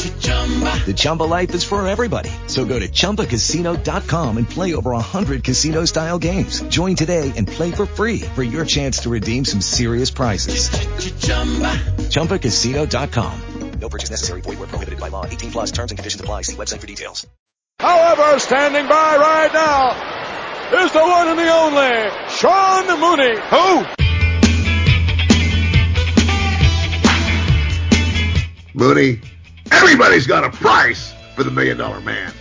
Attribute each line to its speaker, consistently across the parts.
Speaker 1: The Chumba life is for everybody. So go to ChumbaCasino.com and play over 100 casino-style games. Join today and play for free for your chance to redeem some serious prizes. ChumbaCasino.com.
Speaker 2: No purchase necessary. Void where prohibited by law. 18 plus terms and conditions apply. See website for details.
Speaker 3: However, standing by right now is the one and the only Sean Mooney.
Speaker 4: Who? Mooney, everybody's got a price for the million dollar man.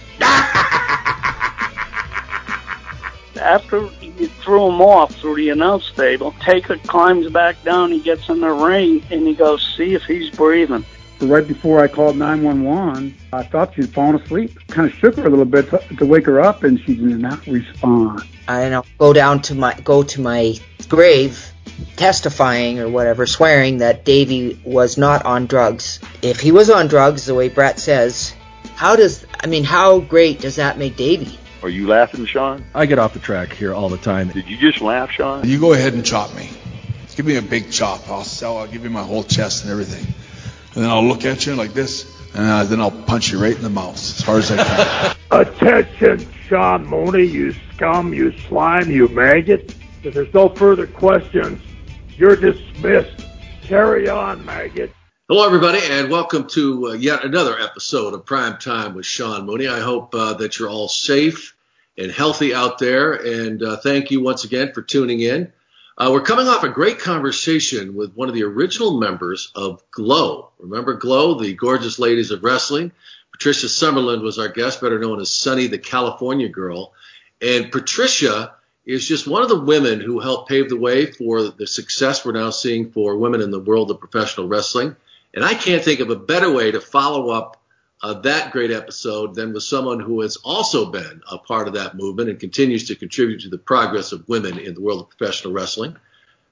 Speaker 5: After you threw him off through the announce table, Taker climbs back down, he gets in the ring, and he goes, see if he's breathing.
Speaker 6: right before I called 911, I thought she'd fallen asleep. Kind of shook her a little bit to, to wake her up, and she did not respond.
Speaker 7: And I'll go down to my go to my grave, testifying or whatever, swearing that Davy was not on drugs. If he was on drugs, the way Brett says, how does I mean, how great does that make Davy?
Speaker 8: Are you laughing, Sean?
Speaker 9: I get off the track here all the time.
Speaker 8: Did you just laugh, Sean?
Speaker 10: You go ahead and chop me. Give me a big chop. I'll sell. I'll give you my whole chest and everything and then I'll look at you like this, and uh, then I'll punch you right in the mouth as hard as I can.
Speaker 11: Attention, Sean Mooney, you scum, you slime, you maggot. If there's no further questions, you're dismissed. Carry on, maggot.
Speaker 12: Hello, everybody, and welcome to uh, yet another episode of Prime Time with Sean Mooney. I hope uh, that you're all safe and healthy out there, and uh, thank you once again for tuning in. Uh, we're coming off a great conversation with one of the original members of Glow. Remember Glow, the gorgeous ladies of wrestling? Patricia Summerlin was our guest, better known as Sunny the California Girl. And Patricia is just one of the women who helped pave the way for the success we're now seeing for women in the world of professional wrestling. And I can't think of a better way to follow up uh, that great episode than with someone who has also been a part of that movement and continues to contribute to the progress of women in the world of professional wrestling.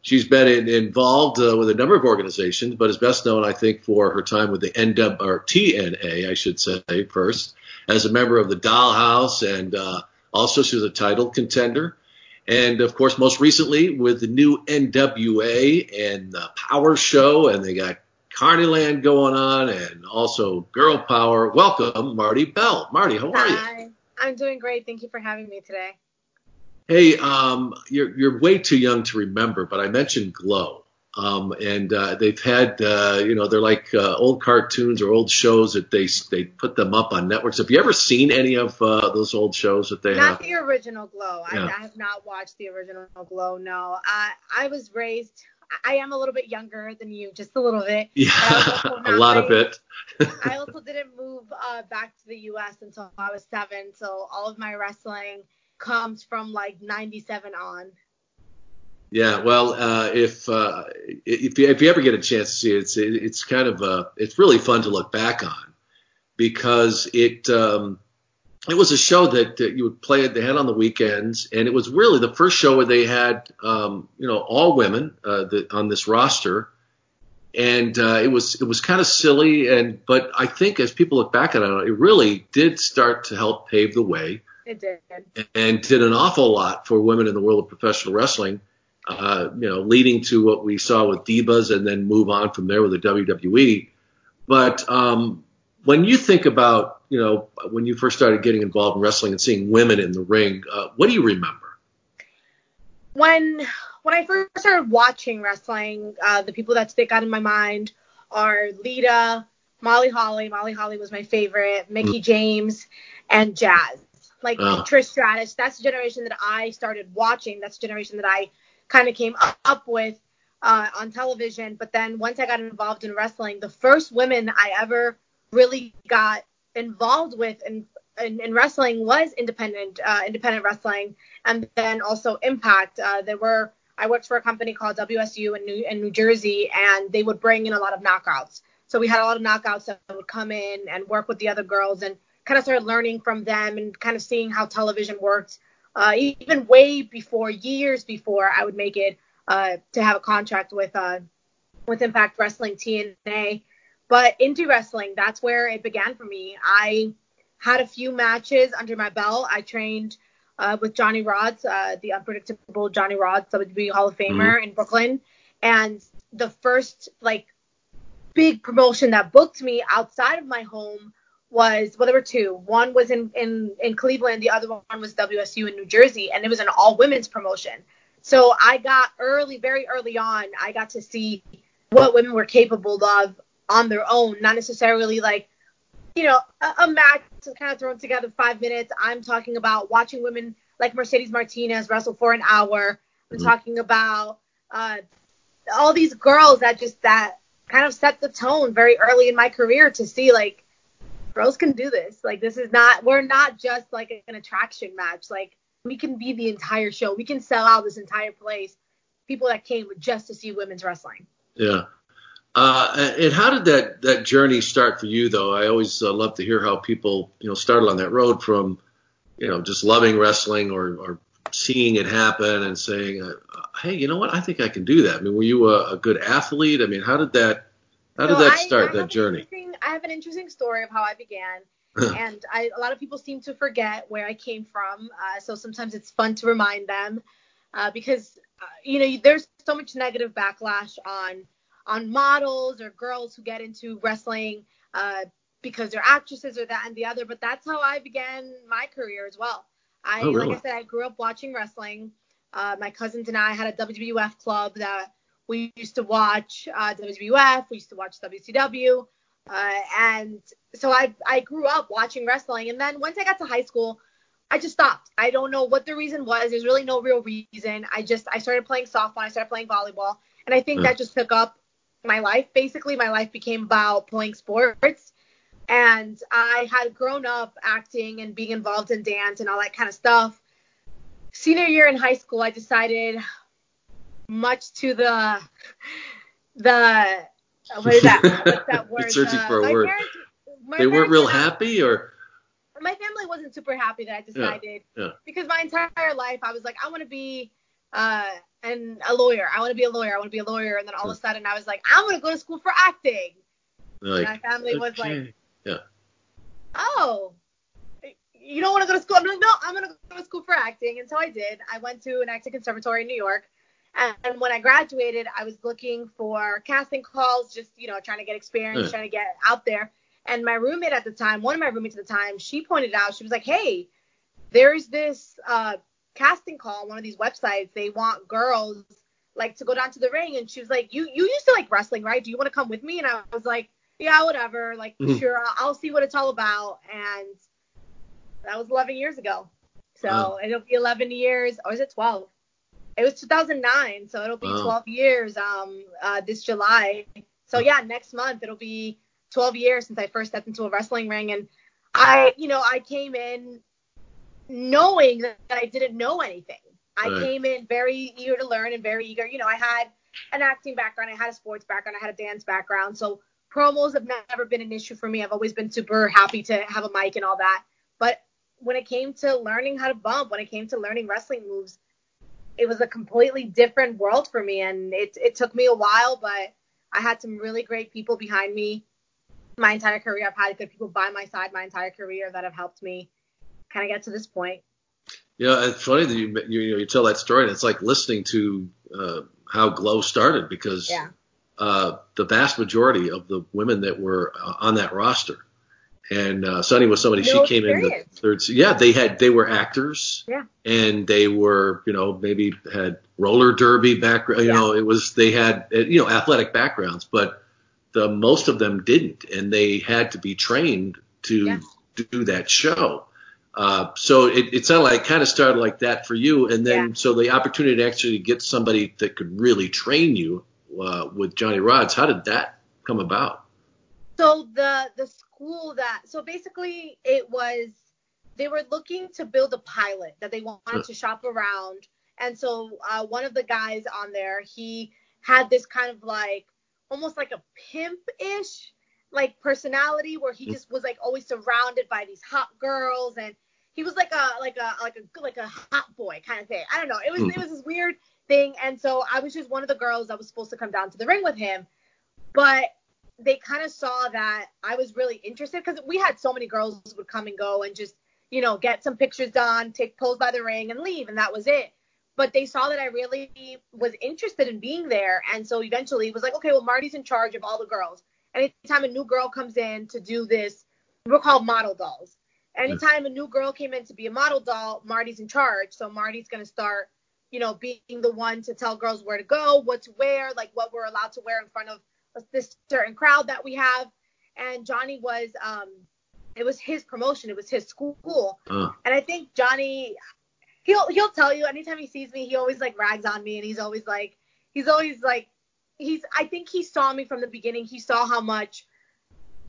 Speaker 12: She's been in, involved uh, with a number of organizations, but is best known, I think, for her time with the NW or TNA, I should say first, as a member of the Dollhouse, and uh, also she was a title contender. And of course, most recently with the new NWA and the Powerrr Show, and they got Carnyland going on and also Girl Powerrr. Welcome, Marti Belle. Marti, how are you?
Speaker 13: Hi. you? I'm doing great. Thank you for having me today.
Speaker 12: Hey, um, you're, you're way too young to remember, but I mentioned Glow. Um, and uh, they've had, uh, you know, they're like uh, old cartoons or old shows that they they put them up on networks. Have you ever seen any of uh, those old shows that they
Speaker 13: not
Speaker 12: have?
Speaker 13: Not the original Glow.
Speaker 12: Yeah.
Speaker 13: I, I have not watched the original Glow. No, I I was raised I am a little bit younger than you, just a little bit.
Speaker 12: Yeah, a lot of it.
Speaker 13: I also didn't move uh, back to the U.S. until I was seven, so all of my wrestling comes from like '97 on.
Speaker 12: Yeah, well, uh, if uh, if you if you ever get a chance to see it, it's it's kind of uh, it's really fun to look back on because it um, it was a show that, that you would play it. They had on the weekends, and it was really the first show where they had, um, you know, all women uh, the, on this roster, and uh, it was it was kind of silly. And but I think as people look back at it, it really did start to help pave the way.
Speaker 13: It did.
Speaker 12: And did an awful lot for women in the world of professional wrestling. Uh, you know, leading to what we saw with Divas, and then move on from there with the WWE. But um, when you think about, you know, when you first started getting involved in wrestling and seeing women in the ring, uh, what do you remember?
Speaker 13: When when I first started watching wrestling, uh, the people that stick out in my mind are Lita, Molly Holly. Molly Holly was my favorite. Mickie James and Jazz. Like
Speaker 12: Oh.
Speaker 13: Trish Stratus. That's the generation that I started watching. That's the generation that I kind of came up, with uh, on television. But then once I got involved in wrestling, the first women I ever really got involved with in, in, in wrestling was independent uh, independent wrestling, and then also Impact. Uh, there were I worked for a company called WSU in New, in New Jersey, and they would bring in a lot of knockouts. So we had a lot of knockouts that would come in and work with the other girls, and kind of started learning from them and kind of seeing how television worked. Uh, even way before, years before I would make it uh, to have a contract with uh, with Impact Wrestling TNA. But indie wrestling, that's where it began for me. I had a few matches under my belt. I trained uh, with Johnny Rodz, uh, the unpredictable Johnny Rodz, WWE Hall of Famer in Brooklyn. And the first like big promotion that booked me outside of my home was well there were two. One was in in in Cleveland, the other one was WSU in New Jersey, and it was an all women's promotion. So I got early, very early on, I got to see what women were capable of on their own, not necessarily like you know, a, a match kind of thrown together five minutes. I'm talking about watching women like Mercedes Martinez wrestle for an hour. I'm talking about uh, all these girls that just that kind of set the tone very early in my career to see like girls can do this. Like this is not we're not just like an attraction match. Like we can be the entire show. We can sell out this entire place. People that came just to see women's wrestling.
Speaker 12: Yeah. Uh, and how did that, that journey start for you, though? I always uh, love to hear how people, you know, started on that road from, you know, just loving wrestling or, or seeing it happen and saying, uh, hey, you know what? I think I can do that. I mean, were you a, a good athlete? I mean, how did that, how did
Speaker 13: So
Speaker 12: that start,
Speaker 13: I have
Speaker 12: that journey?
Speaker 13: I have an interesting story of how I began. and I, a lot of people seem to forget where I came from. Uh, so sometimes it's fun to remind them uh, because uh, you know there's so much negative backlash on on models or girls who get into wrestling uh, because they're actresses or that and the other. But that's how I began my career as well. I
Speaker 14: Oh, really?
Speaker 13: like I said, I grew up watching wrestling. Uh, my cousins and I had a WWF club that we used to watch uh, WWF. We used to watch WCW. Uh, and so I I grew up watching wrestling, and then once I got to high school, I just stopped. I don't know what the reason was. There's really no real reason. I just I started playing softball. I started playing volleyball, and I think
Speaker 14: Yeah.
Speaker 13: that just took up my life. Basically, my life became about playing sports, and I had grown up acting and being involved in dance and all that kind of stuff. Senior year in high school, I decided, much to the the what is that? What's that word?
Speaker 12: Searching
Speaker 13: The-
Speaker 12: for a word.
Speaker 13: parents-
Speaker 12: They weren't real happy, or
Speaker 13: my family wasn't super happy that I decided
Speaker 12: yeah.
Speaker 13: because my entire life I was like I want to be uh and a lawyer. I want to be a lawyer. I want to be a lawyer. And then all of a sudden I was like I'm gonna go to school for acting.
Speaker 12: like,
Speaker 13: my family was like,
Speaker 12: yeah.
Speaker 13: oh, you don't want to go to school? I'm like, no, I'm gonna go to school for acting. And so I did. I went to an acting conservatory in New York. And when I graduated, I was looking for casting calls, just you know, trying to get experience,
Speaker 14: Yeah.
Speaker 13: trying to get out there. And my roommate at the time, one of my roommates at the time, she pointed out, she was like, hey, there's this uh, casting call on one of these websites. They want girls like to go down to the ring. And she was like, you you used to like wrestling, right? Do you want to come with me? And I was like, yeah, whatever. Like,
Speaker 14: Mhm.
Speaker 13: sure, I'll, I'll see what it's all about. And that was 11 years ago. So
Speaker 14: Wow.
Speaker 13: it'll be 11 years, or is it 12? It was 2009, so it'll be
Speaker 14: Wow.
Speaker 13: 12 years um uh, this July. So yeah, next month it'll be 12 years since I first stepped into a wrestling ring, and I, you know, I came in knowing that I didn't know anything. I
Speaker 14: Right.
Speaker 13: came in very eager to learn and very eager. You know, I had an acting background, I had a sports background, I had a dance background, so promos have never been an issue for me. I've always been super happy to have a mic and all that. But when it came to learning how to bump, when it came to learning wrestling moves, it was a completely different world for me, and it it took me a while, but I had some really great people behind me. My entire career, I've had good people by my side my entire career that have helped me kind of get to this point.
Speaker 12: Yeah, it's funny that you you, you, know, you tell that story, and it's like listening to uh, how Glow started because
Speaker 13: Yeah.
Speaker 12: uh, the vast majority of the women that were uh, on that roster and uh, Sunny was somebody
Speaker 13: No
Speaker 12: she came in the third. Yeah, they had they were actors
Speaker 13: Yeah.
Speaker 12: and they were you know maybe had roller derby background. You know, it was they had uh, you know athletic backgrounds, but the most of them didn't, and they had to be trained to do that show. Uh, so it, it sounded like kind of started like that for you, and then so the opportunity to actually get somebody that could really train you uh, with Johnny Rodz. How did that come about?
Speaker 13: So the the school that so basically it was they were looking to build a pilot that they wanted to shop around, and so uh, one of the guys on there he had this kind of like almost like a pimp ish like personality where he just was like always surrounded by these hot girls and he was like a like a like a like a hot boy kind of thing. I don't know. It was it was this weird thing, and so I was just one of the girls that was supposed to come down to the ring with him, but they kind of saw that I was really interested because we had so many girls would come and go and just you know get some pictures done, take pose by the ring, and leave, and that was it. But they saw that I really was interested in being there, and so eventually it was like, okay, well Marti's in charge of all the girls. Anytime a new girl comes in to do this, we're called model dolls. Anytime a new girl came in to be a model doll, Marti's in charge. So Marti's gonna start, you know, being the one to tell girls where to go, what to wear, like what we're allowed to wear in front of this certain crowd that we have. And Johnny was, um, it was his promotion, it was his school,
Speaker 12: Uh,
Speaker 13: and I think Johnny, he'll he'll tell you anytime he sees me, he always like rags on me, and he's always like, he's always like, he's. I think he saw me from the beginning. He saw how much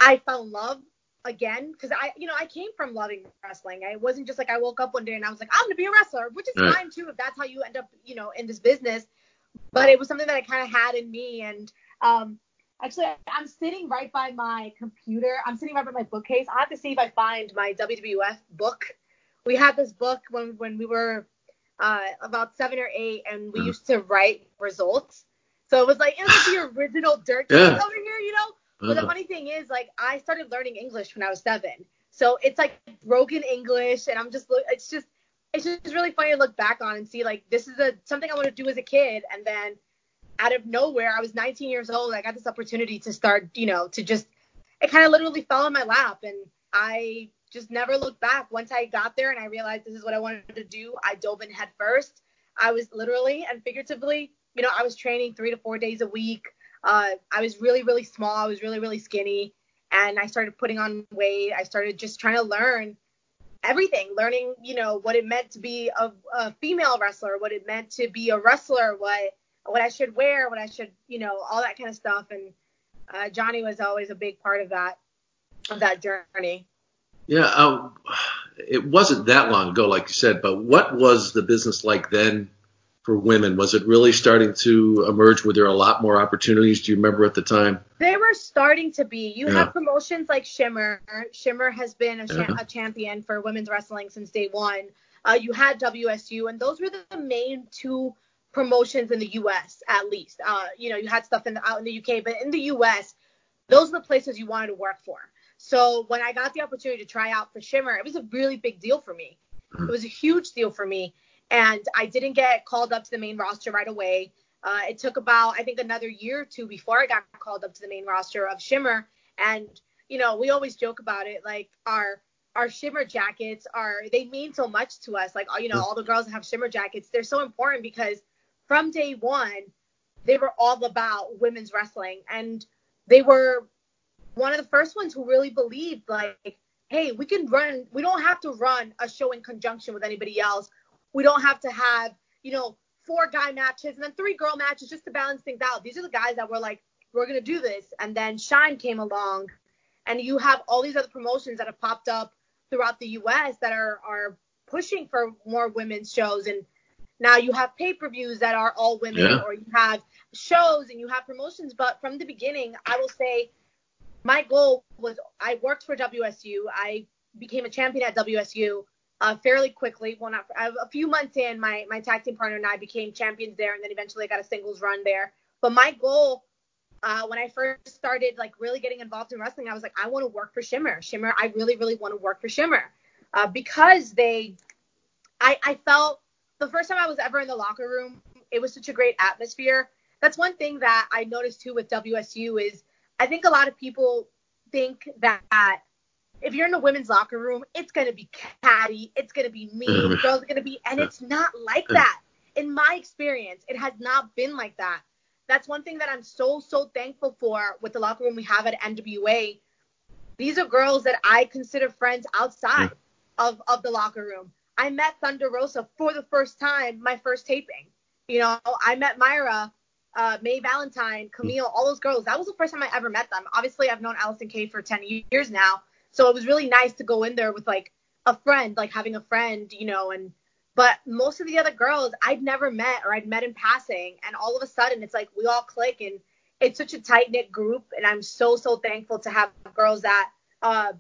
Speaker 13: I fell in love again because I, you know, I came from loving wrestling. I wasn't just like I woke up one day and I was like, I'm gonna be a wrestler, which is
Speaker 12: Right.
Speaker 13: fine too if that's how you end up, you know, in this business. But it was something that I kind of had in me, and um, actually, I'm sitting right by my computer. I'm sitting right by my bookcase. I have to see if I find my WWF book. We had this book when when we were uh, about seven or eight, and we used to write results. So it was like it was like the original dirt
Speaker 12: Yeah.
Speaker 13: over here, you know. But the funny thing is, like, I started learning English when I was seven, so it's like broken English, and I'm just. It's just it's just really funny to look back on and see like this is a something I want to do as a kid, and then out of nowhere, I was 19 years old. I got this opportunity to start, you know, to just it kind of literally fell in my lap, and I just never looked back. Once I got there and I realized this is what I wanted to do, I dove in head first. I was literally and figuratively, you know, I was training three to four days a week. Uh, I was really, really small. I was really, really skinny. And I started putting on weight. I started just trying to learn everything, learning, you know, what it meant to be a, a female wrestler, what it meant to be a wrestler, what what I should wear, what I should, you know, all that kind of stuff. And uh, Johnny was always a big part of that of that journey.
Speaker 12: Yeah, um, it wasn't that long ago, like you said, but what was the business like then for women? Was it really starting to emerge? Were there a lot more opportunities? Do you remember at the time?
Speaker 13: They were starting to be. You
Speaker 12: Yeah.
Speaker 13: have promotions like Shimmer. Shimmer has been a, cha-
Speaker 12: Yeah.
Speaker 13: a champion for women's wrestling since day one. Uh, you had WSU, and those were the main two promotions in the U.S. at least. Uh, you know, you had stuff in the, out in the U.K., but in the U.S., those are the places you wanted to work for. So when I got the opportunity to try out for Shimmer, it was a really big deal for me. It was a huge deal for me, and I didn't get called up to the main roster right away. Uh, it took about I think another year or two before I got called up to the main roster of Shimmer. And you know, we always joke about it, like our our Shimmer jackets are they mean so much to us. Like you know, all the girls that have Shimmer jackets, they're so important because from day one they were all about women's wrestling, and they were one of the first ones who really believed like, hey, we can run. We don't have to run a show in conjunction with anybody else. We don't have to have you know four guy matches and then three girl matches just to balance things out. These are the guys that were like, we're gonna do this. And then Shine came along, and you have all these other promotions that have popped up throughout the U.S. that are are pushing for more women's shows. And now you have pay-per-views that are all women,
Speaker 12: Yeah.
Speaker 13: or you have shows and you have promotions. But from the beginning, I will say my goal was I worked for WSU. I became a champion at WSU uh, fairly quickly. Well, not a few months in, my my tag team partner and I became champions there, and then eventually I got a singles run there. But my goal uh, when I first started like really getting involved in wrestling, I was like, I want to work for Shimmer. Shimmer, I really, really want to work for Shimmer uh, because they, I, I felt the first time I was ever in the locker room, it was such a great atmosphere. That's one thing that I noticed too with WSU is I think a lot of people think that if you're in a women's locker room, it's gonna be catty, it's gonna be mean, girls are gonna be, and it's not like that. In my experience, it has not been like that. That's one thing that I'm so so thankful for with the locker room we have at NWA. These are girls that I consider friends outside of of the locker room. I met Thunder Rosa for the first time, my first taping. You know, I met Myra, uh, May Valentine, Kamille, all those girls. That was the first time I ever met them. Obviously, I've known Allysin Kay for 10 years now, so it was really nice to go in there with like a friend, like having a friend, you know, and but most of the other girls I'd never met or I'd met in passing, and all of a sudden it's like we all click and it's such a tight knit group, and I'm so so thankful to have girls that uh,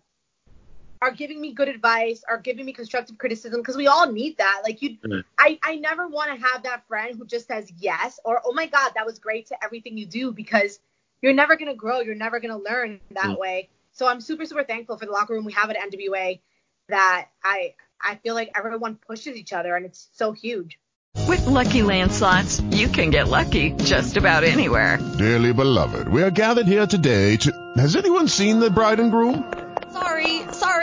Speaker 13: are giving me good advice, are giving me constructive criticism because we all need that. Like you, mm-hmm. I I never want to have that friend who just says yes or oh my god that was great to everything you do because you're never gonna grow, you're never gonna learn that mm-hmm. way. So I'm super super thankful for the locker room we have at NWA that I I feel like everyone pushes each other and it's so huge.
Speaker 15: With lucky landslots, you can get lucky just about anywhere.
Speaker 14: Dearly beloved, we are gathered here today to. Has anyone seen the bride and groom?
Speaker 16: Sorry,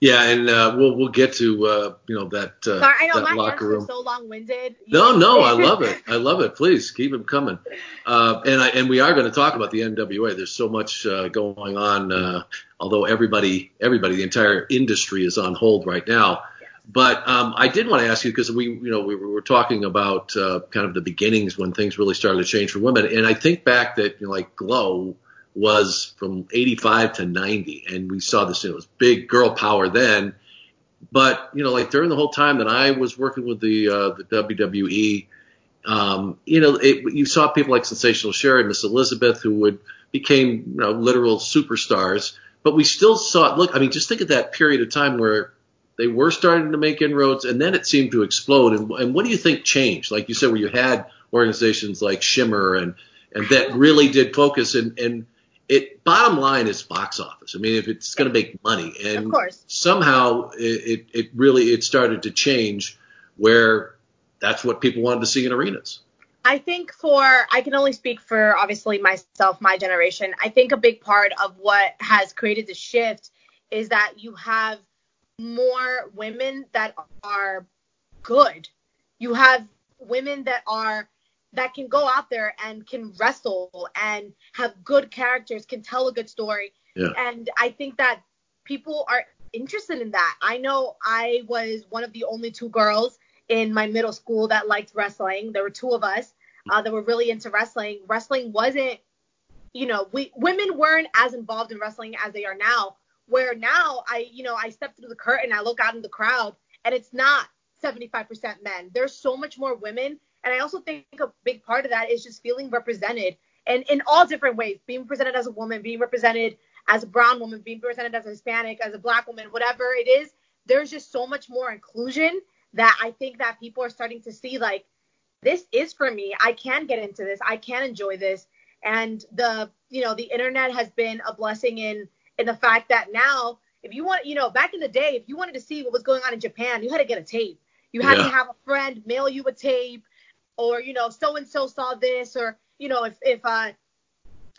Speaker 12: Yeah, and uh, we'll we'll get to uh, you know that uh,
Speaker 13: Sorry, I know
Speaker 12: that
Speaker 13: my
Speaker 12: locker room.
Speaker 13: so long-winded.
Speaker 12: No, no, I love it. I love it. Please keep them coming. Uh, and I and we are going to talk about the NWA. There's so much uh, going on. Uh, although everybody, everybody, the entire industry is on hold right now. But um, I did want to ask you because we, you know, we were talking about uh, kind of the beginnings when things really started to change for women, and I think back that you know, like Glow was from 85 to 90, and we saw this. It was big girl power then, but you know, like during the whole time that I was working with the uh, the WWE, um, you know, it, you saw people like Sensational Sherri, Miss Elizabeth, who would became you know, literal superstars. But we still saw. Look, I mean, just think of that period of time where they were starting to make inroads, and then it seemed to explode. And, and what do you think changed? Like you said, where you had organizations like Shimmer and and that really did focus and and it bottom line is box office. I mean, if it's going to make money, and somehow it, it, it really it started to change where that's what people wanted to see in arenas.
Speaker 13: I think for I can only speak for obviously myself, my generation. I think a big part of what has created the shift is that you have more women that are good. You have women that are that can go out there and can wrestle and have good characters, can tell a good story.
Speaker 12: Yeah.
Speaker 13: And I think that people are interested in that. I know I was one of the only two girls in my middle school that liked wrestling. There were two of us uh, that were really into wrestling. Wrestling wasn't, you know, we women weren't as involved in wrestling as they are now. Where now I, you know, I step through the curtain, I look out in the crowd, and it's not 75% men. There's so much more women and I also think a big part of that is just feeling represented and in all different ways, being represented as a woman, being represented as a brown woman, being represented as a Hispanic, as a black woman, whatever it is, there's just so much more inclusion that I think that people are starting to see like this is for me. I can get into this. I can enjoy this. And the you know, the internet has been a blessing in in the fact that now if you want, you know, back in the day, if you wanted to see what was going on in Japan, you had to get a tape. You had
Speaker 12: Yeah.
Speaker 13: to have a friend mail you a tape or you know so and so saw this or you know if if uh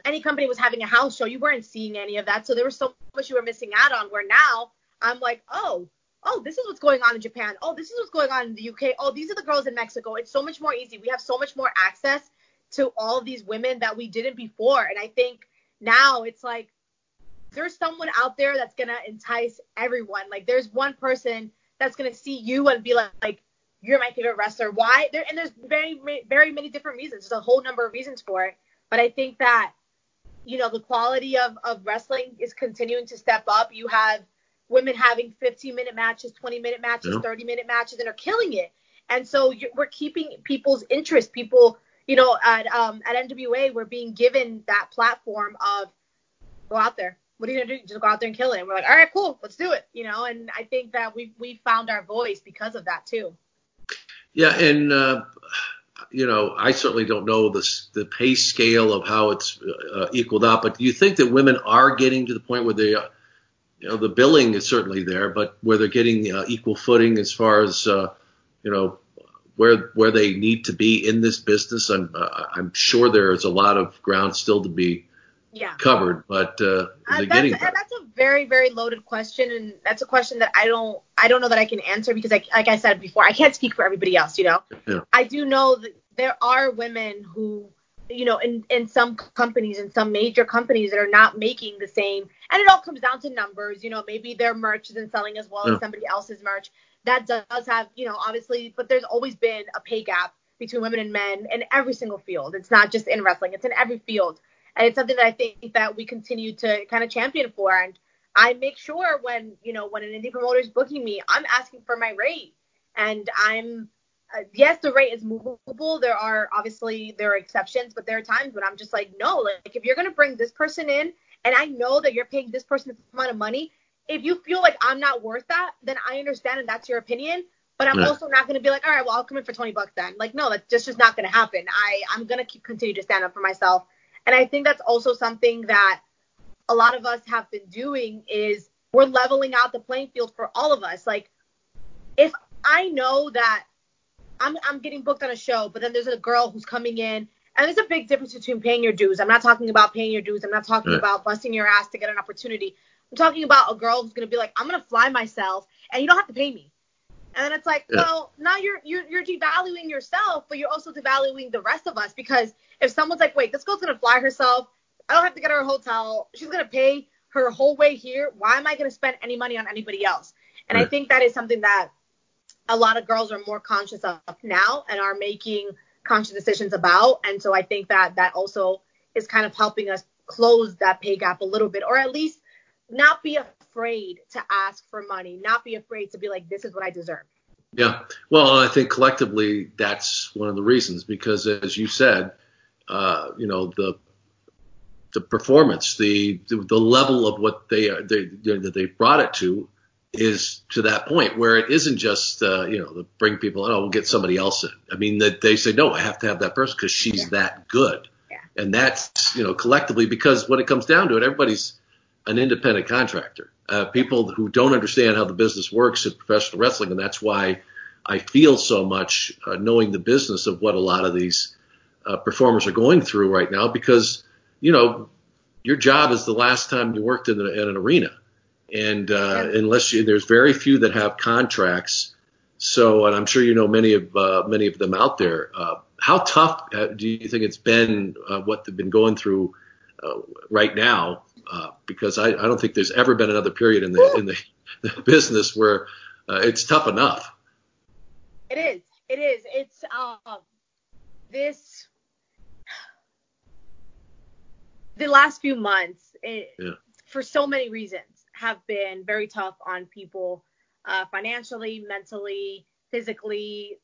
Speaker 13: any company was having a house show you weren't seeing any of that. So there was so much you were missing out on where now i'm like oh oh this is what's going on in japan. Oh this is what's going on in the uk oh these are the girls in mexico. It's so much more easy. We have so much more access to all these women that we didn't before. And i think now it's like there's someone out there that's gonna entice everyone. Like there's one person that's gonna see you and be like, like you're my favorite wrestler. Why? There and there's very very many different reasons. There's a whole number of reasons for it. But I think that you know the quality of of wrestling is continuing to step up. You have women having 15 minute matches, 20 minute matches,
Speaker 12: Yeah.
Speaker 13: 30 minute matches, and are killing it. And so you we're keeping people's interest. People, you know, at um at NWA, we're being given that platform of go out there. What are you gonna do? Just go out there and kill it. And we're like, all right, cool, let's do it. You know, and I think that we we found our voice because of that too.
Speaker 12: Yeah, and uh, you know, I certainly don't know the the pay scale of how it's uh, equaled out, but do you think that women are getting to the point where they, uh, you know, the billing is certainly there, but where they're getting uh, equal footing as far as uh, you know where where they need to be in this business? I'm uh, I'm sure there is a lot of ground still to be
Speaker 13: Yeah.
Speaker 12: covered, but uh,
Speaker 13: Uh, that's, that's a very very loaded question, and that's a question that I don't I don't know that I can answer because I, like I said before, I can't speak for everybody else. You know,
Speaker 12: Yeah.
Speaker 13: I do know that there are women who you know in in some companies in some major companies that are not making the same, and it all comes down to numbers. You know, maybe their merch isn't selling as well
Speaker 12: Yeah.
Speaker 13: as somebody else's merch. That does have you know obviously, but there's always been a pay gap between women and men in every single field. It's not just in wrestling; it's in every field and it's something that I think that we continue to kind of champion for. And I make sure when you know when an indie promoter is booking me, I'm asking for my rate, and I'm uh, yes, the rate is movable. There are obviously there are exceptions, but there are times when I'm just like, no, like if you're gonna bring this person in, and I know that you're paying this person this amount of money, if you feel like I'm not worth that, then I understand and that's your opinion. But I'm
Speaker 12: Right.
Speaker 13: also not going to be like, all right, well, I'll come in for 20 bucks then. Like, no, that's just, just not going to happen. I, I'm going to keep continue to stand up for myself. And I think that's also something that a lot of us have been doing is we're leveling out the playing field for all of us. Like, if I know that I'm, I'm getting booked on a show, but then there's a girl who's coming in, and there's a big difference between paying your dues. I'm not talking about paying your dues. I'm not talking
Speaker 12: Right.
Speaker 13: about busting your ass to get an opportunity. I'm talking about a girl who's going to be like, I'm going to fly myself, and you don't have to pay me. And then it's like,
Speaker 12: Yeah.
Speaker 13: well, now you're, you're you're devaluing yourself, but you're also devaluing the rest of us because if someone's like, wait, this girl's gonna fly herself, I don't have to get her a hotel, she's gonna pay her whole way here. Why am I gonna spend any money on anybody else? And I think that is something that a lot of girls are more conscious of now and are making conscious decisions about. And so I think that that also is kind of helping us close that pay gap a little bit, or at least not be afraid to ask for money, not be afraid to be like, this is what I deserve.
Speaker 12: Yeah. Well, I think collectively that's one of the reasons because, as you said, uh, you know the the performance, the the level of what they are they that they brought it to is to that point where it isn't just uh, you know the bring people oh we'll get somebody else in. I mean that they say no, I have to have that person because she's that good, yeah. and that's you know collectively because when it comes down to it, everybody's an independent contractor. Uh, people who don't understand how the business works in professional wrestling, and that's why I feel so much uh, knowing the business of what a lot of these uh, performers are going through right now. Because you know, your job is the last time you worked in, the, in an arena, and uh, unless you, there's very few that have contracts. So, and I'm sure you know many of uh, many of them out there. Uh, how tough uh, do you think it's been? Uh, what they've been going through uh, right now? Uh, because I, I don't think there's ever been another period in the in the, the business where uh, it's tough enough.
Speaker 13: It is. It is. It's um this the last few months it,
Speaker 12: Yeah.
Speaker 13: for so many reasons have been very tough on people uh, financially, mentally, physically.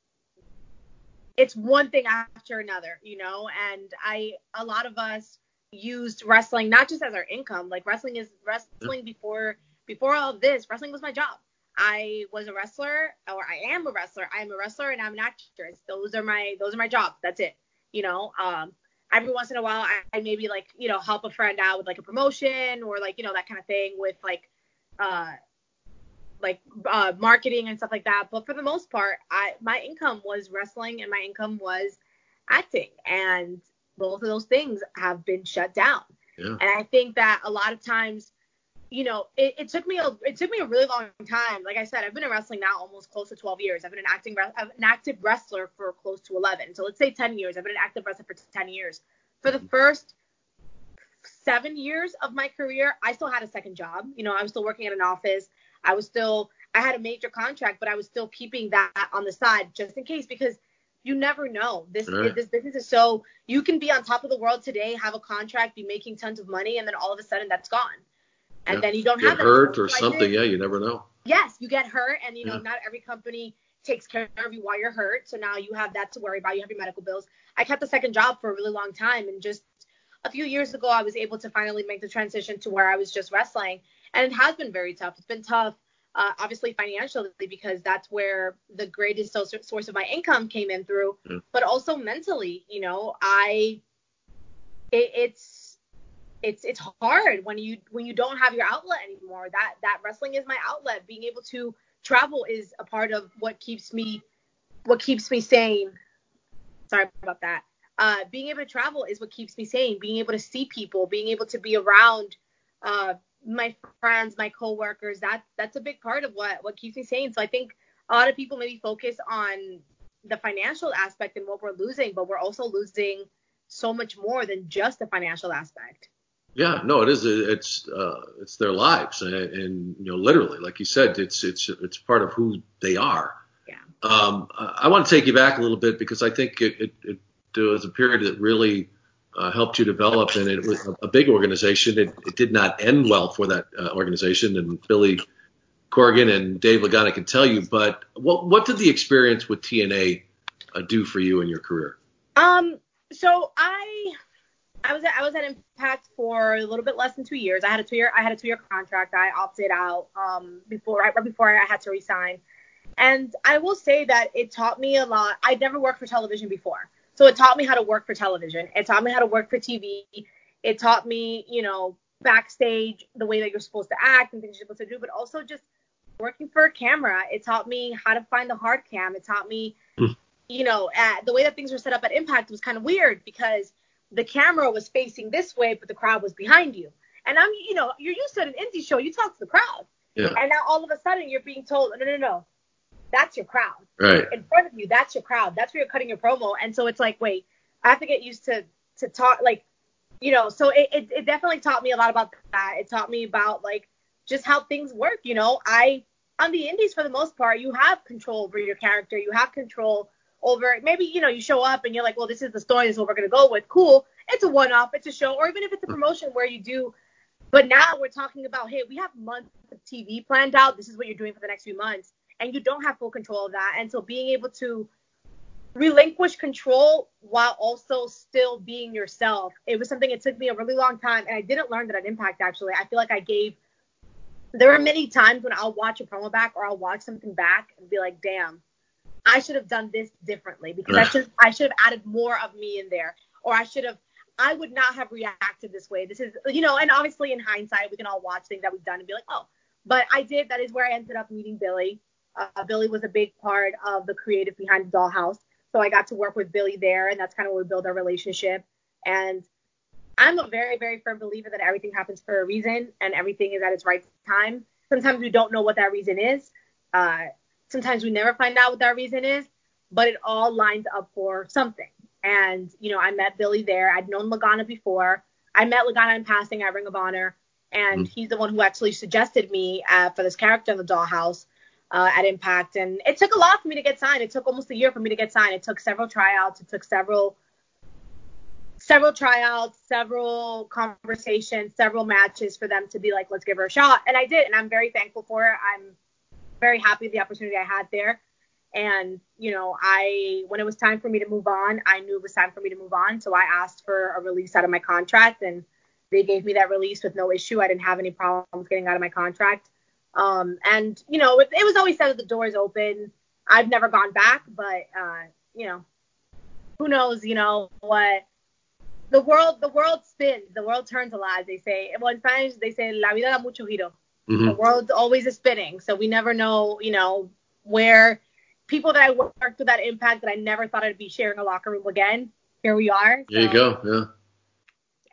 Speaker 13: It's one thing after another, you know, and I a lot of us used wrestling not just as our income. Like wrestling is wrestling before before all of this, wrestling was my job. I was a wrestler, or I am a wrestler. I am a wrestler, and I'm an actress. Those are my those are my jobs. That's it. You know, um, every once in a while, I, I maybe like you know help a friend out with like a promotion or like you know that kind of thing with like uh like uh marketing and stuff like that. But for the most part, I my income was wrestling and my income was acting, and both of those things have been shut down.
Speaker 12: Yeah.
Speaker 13: And I think that a lot of times, you know, it, it took me a it took me a really long time. Like I said, I've been in wrestling now almost close to 12 years. I've been an acting an active wrestler for close to 11. So let's say 10 years. I've been an active wrestler for 10 years. For the mm-hmm. first seven years of my career, I still had a second job. You know, I was still working at an office. I was still I had a major contract, but I was still keeping that on the side just in case because you never know. This
Speaker 12: Right.
Speaker 13: this business is so you can be on top of the world today, have a contract, be making tons of money, and then all of a sudden that's gone, and
Speaker 12: Yeah.
Speaker 13: then you don't
Speaker 12: Get
Speaker 13: have
Speaker 12: hurt or
Speaker 13: So
Speaker 12: something. Yeah, you never know.
Speaker 13: Yes, you get hurt, and you know
Speaker 12: Yeah.
Speaker 13: not every company takes care of you while you're hurt. So now you have that to worry about. You have your medical bills. I kept a second job for a really long time, and just a few years ago, I was able to finally make the transition to where I was just wrestling, and it has been very tough. It's been tough, uh, obviously financially, because that's where the greatest source of my income came in through,
Speaker 12: Yeah.
Speaker 13: but also mentally. You know, I it, it's it's it's hard when you when you don't have your outlet anymore. That that wrestling is my outlet. Being able to travel is a part of what keeps me what keeps me sane. Sorry about that. Uh, being able to travel is what keeps me sane. Being able to see people, being able to be around uh, my friends, my coworkers. That that's a big part of what what keeps me sane. So I think a lot of people maybe focus on the financial aspect and what we're losing, but we're also losing so much more than just the financial aspect.
Speaker 12: Yeah, no, it is. It's uh, it's their lives, and, and you know, literally, like you said, it's it's it's part of who they are.
Speaker 13: Yeah.
Speaker 12: Um, I I want to take you back a little bit because I think it, it, it was a period that really uh, helped you develop, and it was a, big organization. It, it did not end well for that uh, organization, and Billy Corgan and Dave Lagana can tell you. But what what did the experience with TNA uh, do for you in your career?
Speaker 13: Um, so I I was at, I was at Impact for a little bit less than two years. I had a two year I had a two year contract. I opted out um before right, right before I had to resign. And I will say that it taught me a lot. I'd never worked for television before. So it taught me how to work for television. It taught me how to work for TV. It taught me, you know, backstage, the way that you're supposed to act and things you're supposed to do, but also just working for a camera. It taught me how to find the hard cam. It taught me, hmm. you know, at, the way that things were set up at Impact was kind of weird because the camera was facing this way, but the crowd was behind you. And I'm, you know, you're used to an indie show, you talk to the crowd.
Speaker 12: Yeah.
Speaker 13: And now all of a sudden you're being told, no, no, no, that's your crowd.
Speaker 12: Right.
Speaker 13: In front of you, that's your crowd. That's where you're cutting your promo. And so it's like, wait, I have to get used to to talk like, you know. So it, it it definitely taught me a lot about that. It taught me about like just how things work. You know, I on the indies for the most part, you have control over your character. You have control over maybe you know you show up and you're like, well, this is the story. This is what we're gonna go with. Cool. It's a one-off. It's a show, or even if it's a promotion where you do. But now we're talking about, hey, we have months of TV planned out. This is what you're doing for the next few months, and you don't have full control of that. And so being able to relinquish control while also still being yourself, it was something it took me a really long time, and I didn't learn that at Impact. Actually, I feel like I gave. There are many times when I'll watch a promo back or I'll watch something back and be like, damn, I should have done this differently because I should I should have added more of me in there, or I should have I would not have reacted this way. This is you know, and obviously in hindsight we can all watch things that we've done and be like, oh, but I did. That is where I ended up meeting Billy. Uh, Billy was a big part of the creative behind the Dollhouse, so I got to work with Billy there, and that's kind of where we build our relationship. And I'm a very, very firm believer that everything happens for a reason, and everything is at its right time. Sometimes we don't know what that reason is. Uh, sometimes we never find out what that reason is, but it all lines up for something. And, you know, I met Billy there. I'd known Lagana before. I met Lagana in passing at Ring of Honor, and he's the one who actually suggested me uh, for this character in the Dollhouse uh, at Impact. And it took a lot for me to get signed. It took almost a year for me to get signed. It took several tryouts. It took several several tryouts, several conversations, several matches for them to be like, let's give her a shot. And I did, and I'm very thankful for it. I'm very happy the opportunity I had there. And, you know, I when it was time for me to move on, I knew it was time for me to move on. So I asked for a release out of my contract and they gave me that release with no issue. I didn't have any problems getting out of my contract. Um, and, you know, it, it was always said that the door's open. I've never gone back, but, uh, you know, who knows, you know, what the world, the world spins, the world turns a lot, as they say. Well, in Spanish, they say, la vida da mucho giro.
Speaker 12: Mm-hmm.
Speaker 13: The world always is spinning. So we never know, you know, where people that I worked with that impact that I never thought I'd be sharing a locker room again. Here we are.
Speaker 12: There you go. Yeah.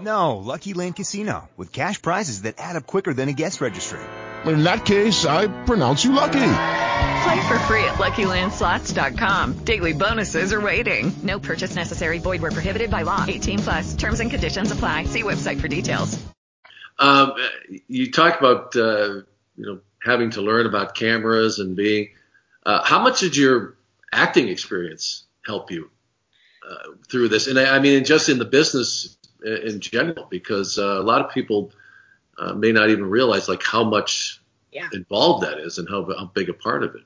Speaker 17: No, Lucky Land Casino, with cash prizes that add up quicker than a guest registry.
Speaker 14: In that case, I pronounce you lucky.
Speaker 15: Play for free at LuckyLandSlots.com. Daily bonuses are waiting. No purchase necessary. Void where prohibited by law. 18 plus. Terms and conditions apply. See website for details.
Speaker 12: Um, you talked about uh, you know having to learn about cameras and being. Uh, how much did your acting experience help you uh, through this? And I, I mean, just in the business in general, because uh, a lot of people uh, may not even realize like how much
Speaker 13: Yeah.
Speaker 12: involved that is and how, how big a part of it.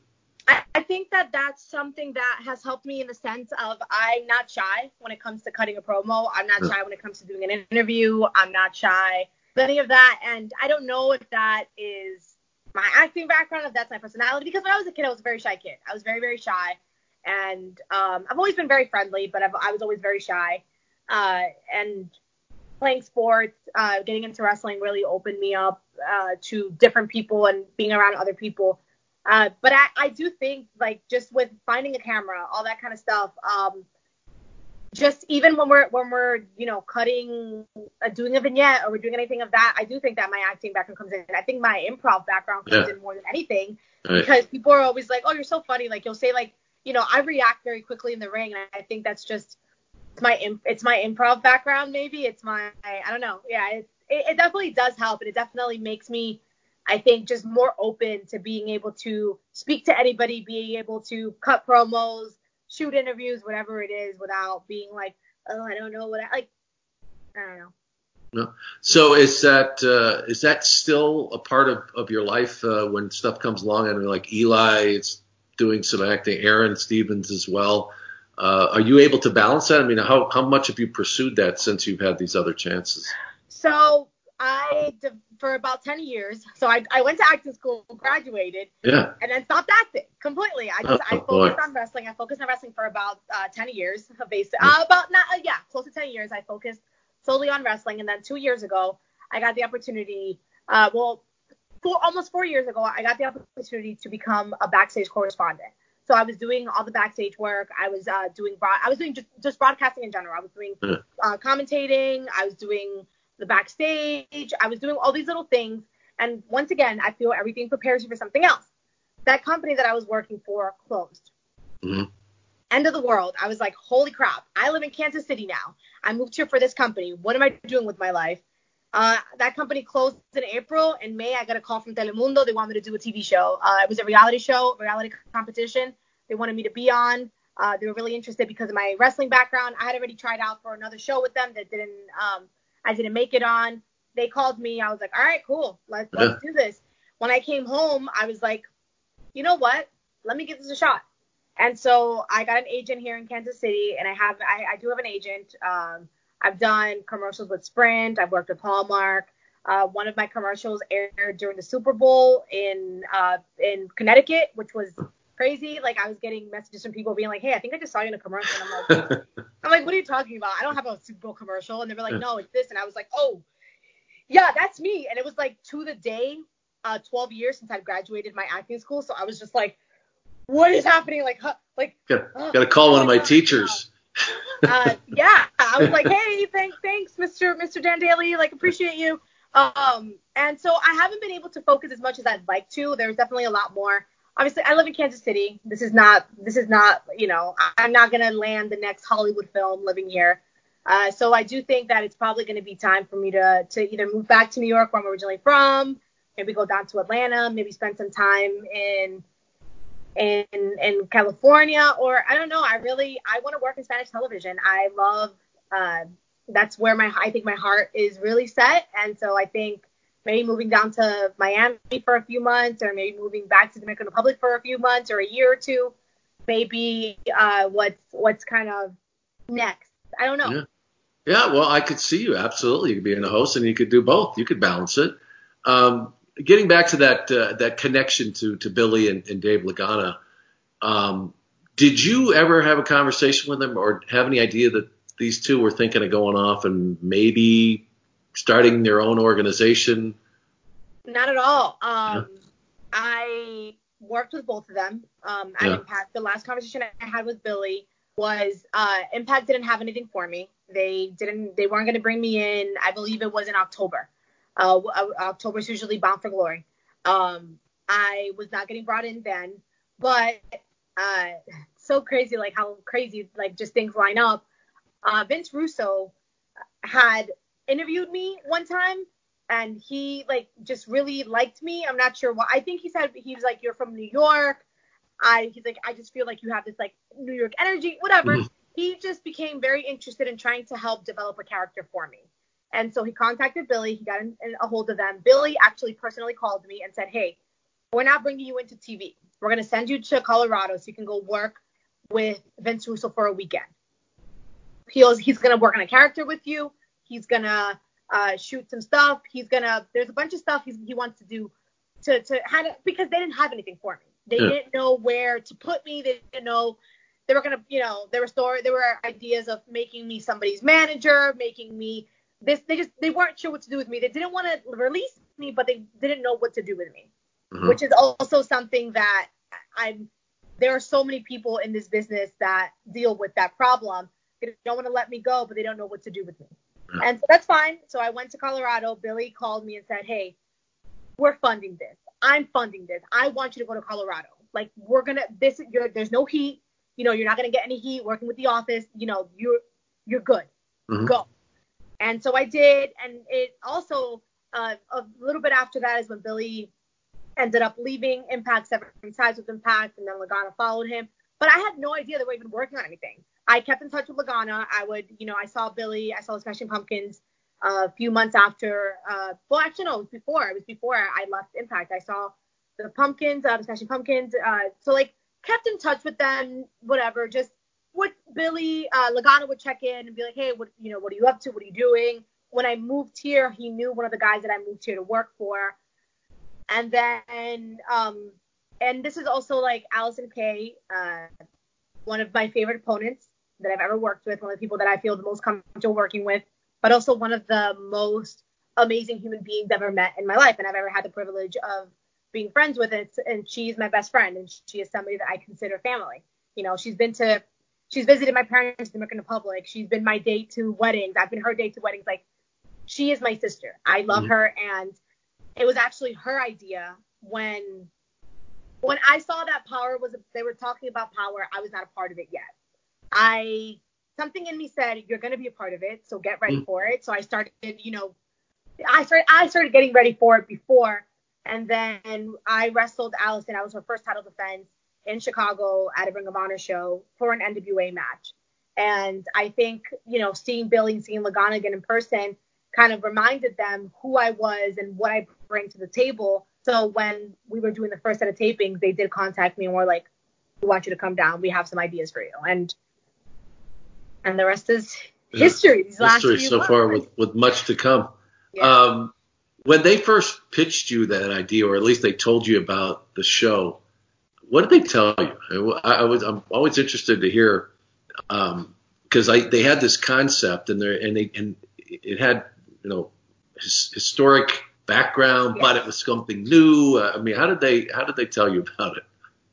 Speaker 13: I, I think that that's something that has helped me in the sense of I'm not shy when it comes to cutting a promo. I'm not
Speaker 12: Yeah.
Speaker 13: shy when it comes to doing an interview. I'm not shy any of that. And I don't know if that is my acting background, if that's my personality. Because when I was a kid, I was a very shy kid. I was very, very shy. And um, I've always been very friendly, but I've, I was always very shy. Uh, and playing sports, uh, getting into wrestling really opened me up uh, to different people and being around other people. Uh, but I, I do think like just with finding a camera, all that kind of stuff. Um, just even when we're when we're you know cutting, uh, doing a vignette or we're doing anything of that, I do think that my acting background comes in. I think my improv background comes
Speaker 12: Yeah.
Speaker 13: in more than anything
Speaker 12: Right.
Speaker 13: because people are always like, oh, you're so funny. Like you'll say like, you know, I react very quickly in the ring, and I think that's just it's my imp- it's my improv background. Maybe it's my I don't know. Yeah, it, it, it definitely does help, and it definitely makes me I think just more open to being able to speak to anybody, being able to cut promos, shoot interviews, whatever it is, without being like, oh, I don't know what I like. I don't know.
Speaker 12: No. So is that uh, is that still a part of, of your life uh, when stuff comes along? Mean, like Eli is doing some acting, Aron Stevens as well. Uh, are you able to balance that? I mean, how how much have you pursued that since you've had these other chances?
Speaker 13: So I for about ten years. So I I went to acting school, graduated,
Speaker 12: Yeah.
Speaker 13: and then stopped acting completely. I just
Speaker 12: Oh,
Speaker 13: I
Speaker 12: boy.
Speaker 13: focused on wrestling. I focused on wrestling for about uh, ten years, basically. Uh, about not uh, yeah, close to ten years. I focused solely on wrestling, and then two years ago, I got the opportunity. Uh, well, four almost four years ago, I got the opportunity to become a backstage correspondent. So I was doing all the backstage work. I was uh, doing broad, I was doing just, just broadcasting in general. I was doing
Speaker 12: Yeah.
Speaker 13: uh, commentating. I was doing the backstage. I was doing all these little things. And once again, I feel everything prepares you for something else. That company that I was working for closed.
Speaker 12: Mhm.
Speaker 13: End of the world. I was like, holy crap. I live in Kansas City now. I moved here for this company. What am I doing with my life? Uh, that company closed in April. In May, I got a call from Telemundo. They wanted me to do a TV show. Uh, it was a reality show, reality competition. They wanted me to be on. Uh, they were really interested because of my wrestling background. I had already tried out for another show with them that didn't, um, I didn't make it on. They called me. I was like, all right, cool. Let's, let's do this. When I came home, I was like, you know what? Let me give this a shot. And so I got an agent here in Kansas City, and I have I, I do have an agent. Um, I've done commercials with Sprint. I've worked with Hallmark. Uh, one of my commercials aired during the Super Bowl in uh, in Connecticut, which was crazy. Like I was getting messages from people being like, "Hey, I think I just saw you in a commercial." And I'm like, I'm like, "What are you talking about? I don't have a Super Bowl commercial." And they were like, "No, it's this." And I was like, "Oh, yeah, that's me." And it was like to the day, uh, 12 years since I graduated my acting school. So I was just like, "What is happening?" Like, huh, like
Speaker 12: Got,
Speaker 13: oh,
Speaker 12: got to call one
Speaker 13: oh
Speaker 12: of
Speaker 13: my
Speaker 12: my
Speaker 13: God.
Speaker 12: teachers.
Speaker 13: uh, yeah, I was like, hey, thanks, thanks, Mr. Mr. Dan Daly, like appreciate you. Um, and so I haven't been able to focus as much as I'd like to. There's definitely a lot more. Obviously, I live in Kansas City. This is not, this is not, you know, I'm not gonna land the next Hollywood film living here. Uh, so I do think that it's probably going to be time for me to to either move back to New York, where I'm originally from, maybe go down to Atlanta, maybe spend some time in in in California, or I don't know. I really I want to work in Spanish television. I love uh, that's where my I think my heart is really set, and so I think maybe moving down to Miami for a few months, or maybe moving back to the Dominican Republic for a few months or a year or two, maybe uh, what's what's kind of next. I don't know.
Speaker 12: Yeah. Yeah, well, I could see you absolutely. You could be in a host, and you could do both. You could balance it. Um, getting back to that uh, that connection to to Billy and, and Dave Lagana, um, did you ever have a conversation with them, or have any idea that these two were thinking of going off and maybe starting their own organization?
Speaker 13: Not at all. Um, yeah. I worked with both of them um, at yeah. Impact. The last conversation I had with Billy was uh, Impact didn't have anything for me. They didn't. They weren't going to bring me in. I believe it was in October. Uh, October is usually Bound for Glory. Um, I was not getting brought in then, but uh, so crazy, like how crazy, like just things line up. Uh, Vince Russo had interviewed me one time, and he like just really liked me. I'm not sure why. I think he said he was like, "You're from New York." I he's like, I just feel like you have this like New York energy, whatever. Mm-hmm he just became very interested in trying to help develop a character for me. And so he contacted Billy. He got in, in a hold of them. Billy actually personally called me and said, Hey, we're not bringing you into TV. We're going to send you to Colorado so you can go work with Vince Russo for a weekend. He's, he's going to work on a character with you. He's going to uh, shoot some stuff. He's going to, there's a bunch of stuff he wants to do to, to because they didn't have anything for me. They yeah. didn't know where to put me. They didn't know they were gonna, you know, there were story, there were ideas of making me somebody's manager, making me this. They just they weren't sure what to do with me. They didn't want to release me, but they didn't know what to do with me, mm-hmm. which is also something that I'm. There are so many people in this business that deal with that problem. They don't want to let me go, but they don't know what to do with me. Mm-hmm. And so that's fine. So I went to Colorado. Billy called me and said, "Hey, we're funding this. I'm funding this. I want you to go to Colorado. Like we're gonna this. You're, there's no heat you know, you're not going to get any heat working with the office. You know, you're you're good. Mm-hmm. Go. And so I did, and it also uh, a little bit after that is when Billy ended up leaving Impact, severing ties with Impact, and then Lagana followed him. But I had no idea they were even working on anything. I kept in touch with Lagana. I would, you know, I saw Billy, I saw the Smashing Pumpkins uh, a few months after. Uh, well, actually, no, it was before. It was before I left Impact. I saw the Pumpkins, uh, the Smashing Pumpkins. Uh, so like kept in touch with them, whatever. Just what Billy uh, Lagana would check in and be like, hey, what you know, what are you up to? What are you doing? When I moved here, he knew one of the guys that I moved here to work for. And then, um, and this is also like Allysin Kay, uh, one of my favorite opponents that I've ever worked with, one of the people that I feel the most comfortable working with, but also one of the most amazing human beings I've ever met in my life. And I've ever had the privilege of being friends with it and she's my best friend and she is somebody that I consider family. You know, she's been to she's visited my parents in the Dominican Republic. She's been my date to weddings. I've been her date to weddings. Like she is my sister. I love mm-hmm. her and it was actually her idea when when I saw that Powerrr was they were talking about Powerrr, I was not a part of it yet. I something in me said you're going to be a part of it, so get ready mm-hmm. for it. So I started, you know, I started I started getting ready for it before and then I wrestled Allysin. I was her first title defense in Chicago at a Ring of Honor show for an NWA match. And I think, you know, seeing Billy and seeing Lagana again in person kind of reminded them who I was and what I bring to the table. So when we were doing the first set of tapings, they did contact me and were like, we want you to come down. We have some ideas for you. And and the rest is history. These
Speaker 12: history so months. far with, with much to come. Yeah. Um, when they first pitched you that idea, or at least they told you about the show, what did they tell you? I, I was I'm always interested to hear because um, they had this concept and they and they and it had you know his, historic background, yes. but it was something new. Uh, I mean, how did they how did they tell you about it?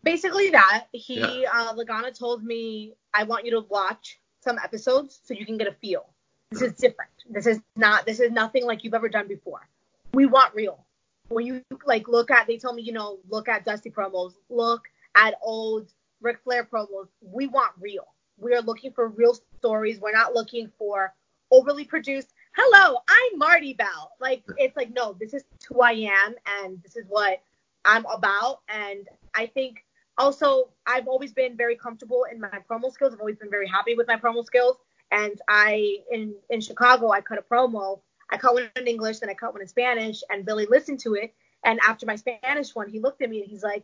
Speaker 13: Basically, that he yeah. uh, Lagana told me I want you to watch some episodes so you can get a feel. This is different. This is not. This is nothing like you've ever done before we want real. When you like look at, they told me, you know, look at Dusty promos, look at old Ric Flair promos. We want real. We are looking for real stories. We're not looking for overly produced. Hello, I'm Marti Belle. Like it's like no, this is who I am and this is what I'm about. And I think also I've always been very comfortable in my promo skills. I've always been very happy with my promo skills. And I in in Chicago I cut a promo. I cut one in English, then I cut one in Spanish, and Billy listened to it. And after my Spanish one, he looked at me and he's like,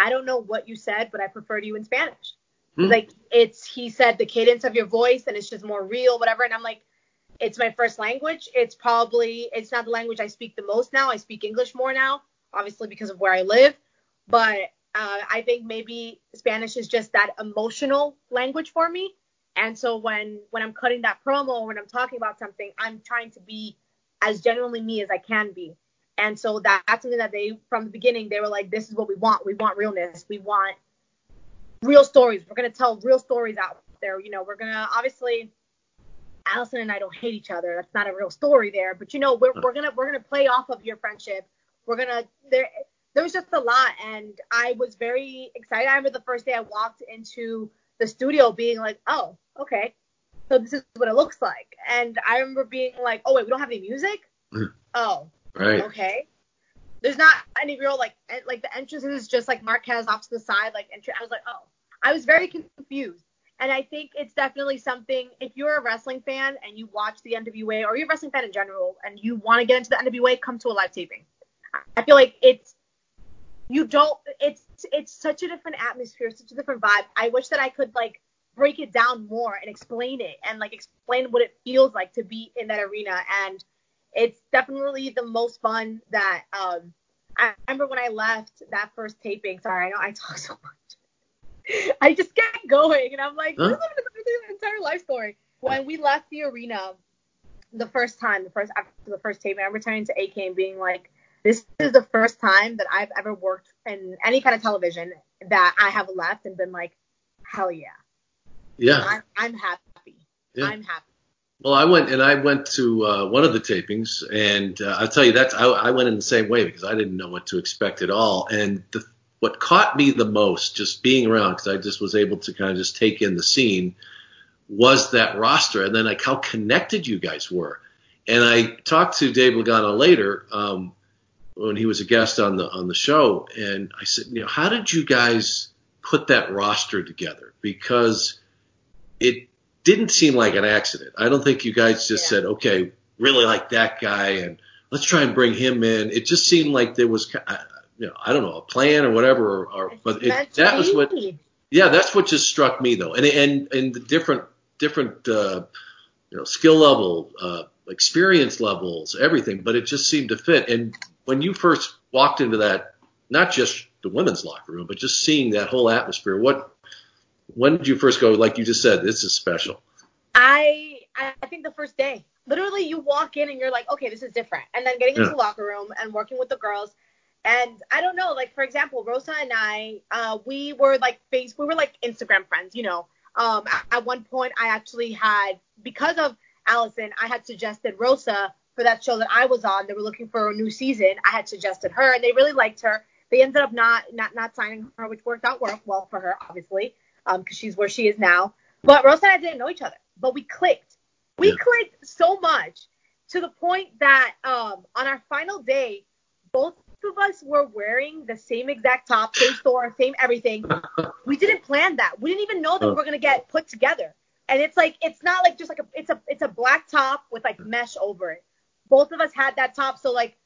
Speaker 13: I don't know what you said, but I preferred you in Spanish.
Speaker 12: Hmm.
Speaker 13: Like it's he said the cadence of your voice and it's just more real, whatever. And I'm like, it's my first language. It's probably it's not the language I speak the most now. I speak English more now, obviously because of where I live. But uh, I think maybe Spanish is just that emotional language for me. And so when when I'm cutting that promo, when I'm talking about something, I'm trying to be as genuinely me as I can be. And so that, that's something that they from the beginning they were like, this is what we want. We want realness. We want real stories. We're gonna tell real stories out there. You know, we're gonna obviously Allysin and I don't hate each other. That's not a real story there. But you know, we're we're gonna we're gonna play off of your friendship. We're gonna there there was just a lot and I was very excited. I remember the first day I walked into the studio being like, Oh, okay. So this is what it looks like. And I remember being like, Oh wait, we don't have any music? Mm-hmm. Oh.
Speaker 12: Right.
Speaker 13: Okay. There's not any real like like the entrance is just like Marquez off to the side like entry. I was like, oh, I was very confused. And I think it's definitely something if you're a wrestling fan and you watch the NWA or you're a wrestling fan in general and you want to get into the NWA, come to a live taping. I feel like it's you don't it's it's such a different atmosphere, such a different vibe. I wish that I could like break it down more and explain it and like explain what it feels like to be in that arena and it's definitely the most fun that um I remember when I left that first taping. Sorry, I know I talk so much. I just get going and I'm like,
Speaker 12: Huh?
Speaker 13: this is the entire life story. When we left the arena the first time, the first after the first taping, I remember turning to AK and being like, this is the first time that I've ever worked in any kind of television that I have left and been like, hell yeah.
Speaker 12: Yeah.
Speaker 13: I'm, I'm happy.
Speaker 12: Yeah.
Speaker 13: I'm happy.
Speaker 12: Well, I went and I went to uh, one of the tapings, and uh, I'll tell you that's I, I went in the same way because I didn't know what to expect at all. And the, what caught me the most, just being around, because I just was able to kind of just take in the scene, was that roster, and then like how connected you guys were. And I talked to Dave Lagana later um, when he was a guest on the on the show, and I said, you know, how did you guys put that roster together? Because it didn't seem like an accident. I don't think you guys just said, okay, really like that guy, and let's try and bring him in. It just seemed like there was, you know, I don't know, a plan or whatever, or, or but it, that was what, yeah, that's what just struck me though, and and and the different different uh, you know skill level, uh, experience levels, everything, but it just seemed to fit. And when you first walked into that, not just the women's locker room, but just seeing that whole atmosphere, what when did you first go? Like you just said, this is special.
Speaker 13: I I think the first day. Literally, you walk in and you're like, okay, this is different. And then getting into
Speaker 12: Yeah.
Speaker 13: the locker room and working with the girls. And I don't know, like for example, Rosa and I, uh, we were like face, we were like Instagram friends, you know. Um, at- one point, I actually had because of Allysin, I had suggested Rosa for that show that I was on. They were looking for a new season. I had suggested her, and they really liked her. They ended up not not not signing her, which worked out well, well for her, obviously, because she's where she is now. But Rosa and I didn't know each other, but we clicked. We clicked so much to the point that um, on our final day, both of us were wearing the same exact top, same store, same everything. We didn't plan that. We didn't even know that we were gonna get put together. And it's like it's not like just like a it's a it's a black top with like mesh over it. Both of us had that top, so like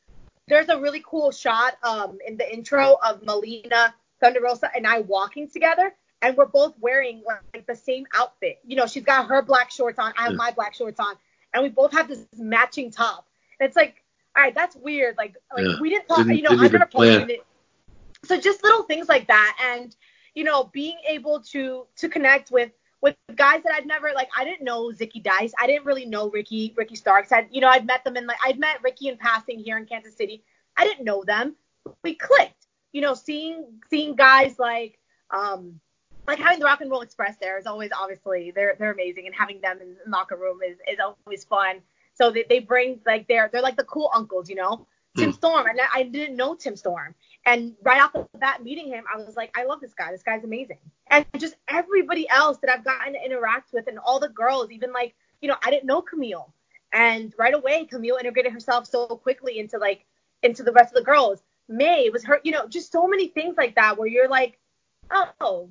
Speaker 13: there's a really cool shot um in the intro of Melina, Thunder Rosa, and I walking together, and we're both wearing like the same outfit. You know, she's got her black shorts on, I have my black shorts on, and we both have this matching top. And it's like, all right, that's weird. Like, like
Speaker 12: Yeah.
Speaker 13: we didn't talk.
Speaker 12: Didn't-
Speaker 13: you know,
Speaker 12: I'm
Speaker 13: never
Speaker 12: plan.
Speaker 13: So just little things like that, and you know, being able to to connect with with guys that I'd never like. I didn't know Zicky Dice. I didn't really know Ricky Ricky Starks. I you know I'd met them in like I'd met Ricky in passing here in Kansas City. I didn't know them. We clicked. You know, seeing seeing guys like um like having the Rock and Roll Express there is always obviously they're they're amazing and having them in the locker room is is always fun. So they, they bring like they're they're like the cool uncles, you know. Hmm. Tim Storm, and I I didn't know Tim Storm, and right off the bat meeting him, I was like, I love this guy. This guy's amazing. And just everybody else that I've gotten to interact with, and all the girls, even like you know, I didn't know Kamille. And right away, Kamille integrated herself so quickly into like into the rest of the girls. May was her, you know, just so many things like that where you're like, oh,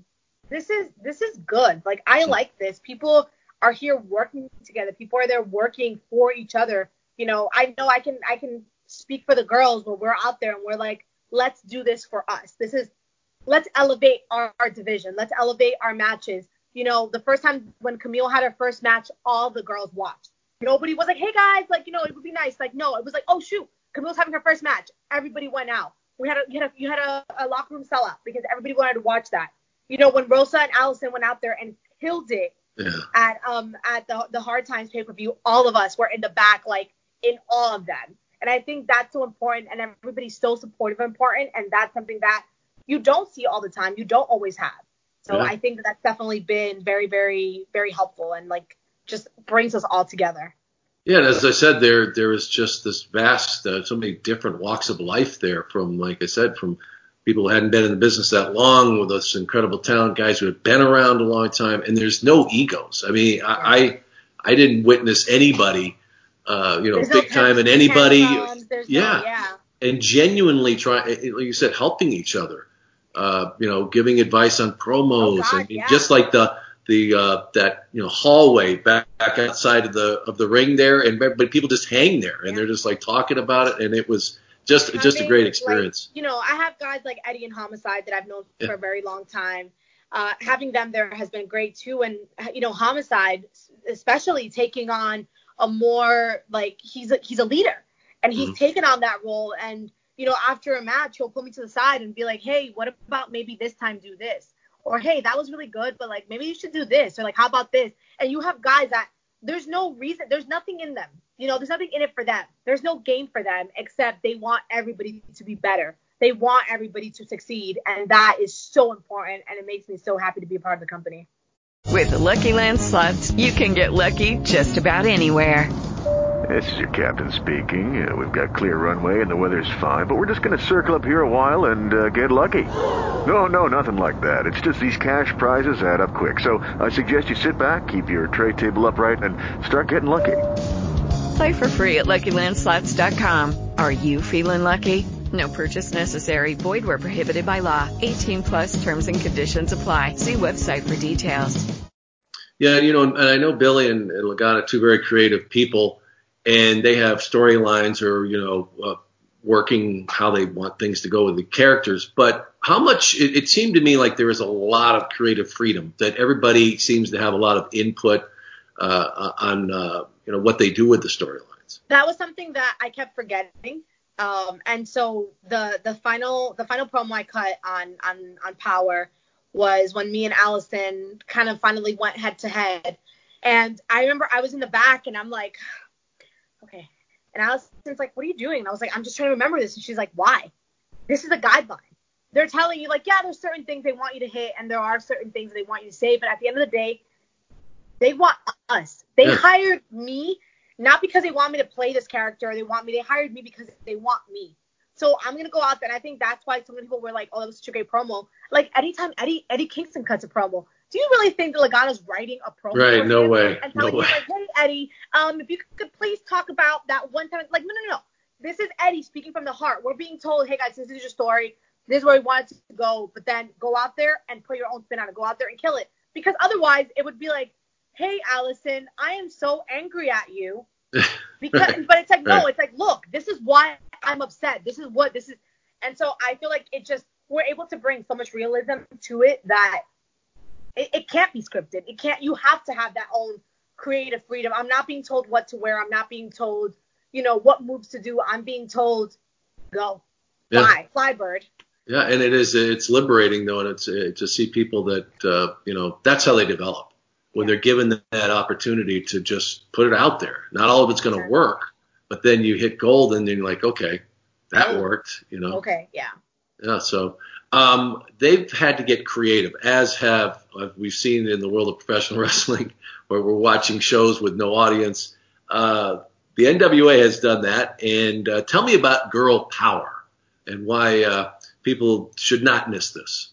Speaker 13: this is this is good. Like I hmm. like this. People are here working together. People are there working for each other. You know, I know I can I can speak for the girls when we're out there and we're like, let's do this for us. This is let's elevate our, our division. Let's elevate our matches. You know, the first time when Kamille had her first match, all the girls watched. Nobody was like, hey guys, like, you know, it would be nice. Like, no, it was like, oh shoot, Kamille's having her first match. Everybody went out. We had a you had a, you had a, a locker room sellout because everybody wanted to watch that. You know, when Rosa and Allysin went out there and killed it
Speaker 12: yeah.
Speaker 13: at um at the the Hard Times pay per view, all of us were in the back like in awe of them. And I think that's so important, and everybody's so supportive and important, and that's something that you don't see all the time. You don't always have. So
Speaker 12: Yeah.
Speaker 13: I think that that's definitely been very, very, very helpful, and like just brings us all together.
Speaker 12: Yeah, and as I said, there there is just this vast, uh, so many different walks of life there. From like I said, from people who hadn't been in the business that long, with this incredible talent, guys who had been around a long time, and there's no egos. I mean, I I, I didn't witness anybody, uh, you know,
Speaker 13: There's no
Speaker 12: big time, and anybody,
Speaker 13: there's no-
Speaker 12: yeah,
Speaker 13: yeah.
Speaker 12: and genuinely try, like you said, helping each other. Uh, you know, giving advice on promos,
Speaker 13: Oh, God,
Speaker 12: and
Speaker 13: yeah.
Speaker 12: just like the the uh, that you know hallway back, back outside of the of the ring there, and but people just hang there and they're just like talking about it, and it was just just a great experience.
Speaker 13: Like, you know, I have guys like Eddie and Homicide that I've known
Speaker 12: Yeah.
Speaker 13: for a very long time. Uh, having them there has been great too, and you know, Homicide, especially taking on a more like he's a, he's a leader, and he's
Speaker 12: Mhm.
Speaker 13: taken on that role. And you know, after a match, he'll pull me to the side and be like, "Hey, what about maybe this time do this?" Or, "Hey, that was really good, but like maybe you should do this," or like, "How about this?" And you have guys that there's no reason, there's nothing in them. You know, there's nothing in it for them. There's no gain for them except they want everybody to be better. They want everybody to succeed, and that is so important, and it makes me so happy to be a part of the company.
Speaker 15: With the Lucky Land slots, you can get lucky just about anywhere.
Speaker 18: This is your captain speaking. Uh, we've got clear runway and the weather's fine, but we're just going to circle up here a while and uh, get lucky. No, no, nothing like that. It's just these cash prizes add up quick. So I suggest you sit back, keep your tray table upright, and start getting lucky.
Speaker 15: Play for free at LuckyLandSlots.com. Are you feeling lucky? No purchase necessary. Void where prohibited by law. 18 plus terms and conditions apply. See website for details.
Speaker 12: Yeah, you know, and I know Billy and, and Lagana, two very creative people, and they have storylines or you know, uh, working how they want things to go with the characters. But how much it, it seemed to me like there was a lot of creative freedom that everybody seems to have a lot of input uh, on uh, you know what they do with the storylines.
Speaker 13: that was something that I kept forgetting. Um, and so the the final the final promo I cut on on on Powerrr was when me and Allysin kind of finally went head to head. And I remember I was in the back and I'm like, okay. And Allysin's like, what are you doing? And I was like, I'm just trying to remember this. And she's like, why? This is a guideline. They're telling you like, yeah, there's certain things they want you to hit and there are certain things they want you to say, but at the end of the day, they want us. They
Speaker 12: Yeah.
Speaker 13: hired me not because they want me to play this character. They want me. They hired me because they want me. So I'm gonna go out there, and I think that's why so many people were like, "Oh, that was such a great promo." Like anytime Eddie Eddie Kingston cuts a promo, do you really think that Lagana's writing a promo?
Speaker 12: Right, no
Speaker 13: him
Speaker 12: way,
Speaker 13: And
Speaker 12: no way.
Speaker 13: like, "Hey Eddie, um, if you could please talk about that one time." Like, no, no, no. This is Eddie speaking from the heart. We're being told, "Hey guys, this is your story. This is where we want it to go." But then go out there and put your own spin on it. Go out there and kill it. Because otherwise, it would be like, "Hey Allysin, I am so angry at you." because but it's like no
Speaker 12: Right.
Speaker 13: it's like look this is why i'm upset. This is what this is and so i feel like it just we're able to bring so much realism to it that it, it can't be scripted. It can't you have to have that own creative freedom. I'm not being told what to wear. I'm not being told you know what moves to do. I'm being told go.
Speaker 12: Yeah.
Speaker 13: fly. Fly bird.
Speaker 12: Yeah, and it is it's liberating though, and it's uh, to see people that uh, you know that's how they develop when they're given that opportunity to just put it out there. Not all of it's going to work, but then you hit gold, and then you're like, okay, that worked, you know.
Speaker 13: okay yeah
Speaker 12: Yeah, so um, they've had to get creative, as have uh, we've seen in the world of professional wrestling, where we're watching shows with no audience. Uh, the NWA has done that, and uh, tell me about Girl Powerrr and why uh, people should not miss this.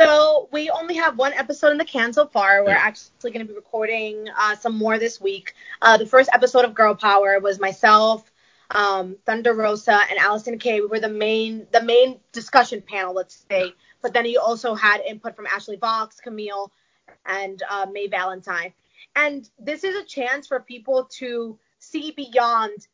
Speaker 13: So we only have one episode in the can so far. We're actually going to be recording uh, some more this week. Uh, the first episode of Girl Powerrr was myself, um, Thunder Rosa, and Allysin Kay. We were the main the main discussion panel, let's say. But then you also had input from Ashley Vox, Kamille, and uh, May Valentine. And this is a chance for people to see beyond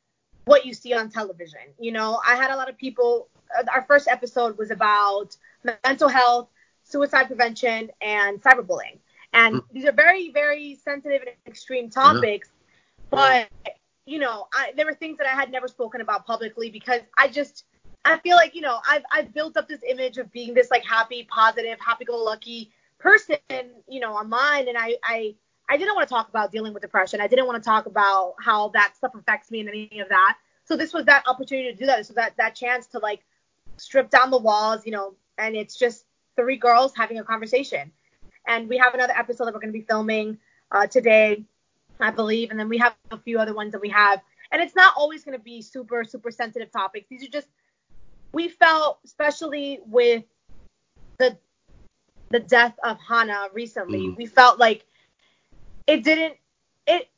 Speaker 13: what you see on television. You know, I had a lot of people. Uh, our first episode was about mental health, suicide prevention, and cyberbullying. And mm. these are very, very sensitive and extreme topics. But you know, I, there were things that I had never spoken about publicly because I just I feel like you know I've I've built up this image of being this like happy, positive, happy-go-lucky person, you know, online, and I I I didn't want to talk about dealing with depression. I didn't want to talk about how that stuff affects me and any of that. So this was that opportunity to do that. So that that chance to like strip down the walls, you know, and it's just three girls having a conversation. And we have another episode that we're going to be filming uh, today, I believe, and then we have a few other ones that we have. And it's not always going to be super super sensitive topics. These are just we felt, especially with the the death of Hana recently,
Speaker 12: Mm-hmm.
Speaker 13: we felt like it didn't it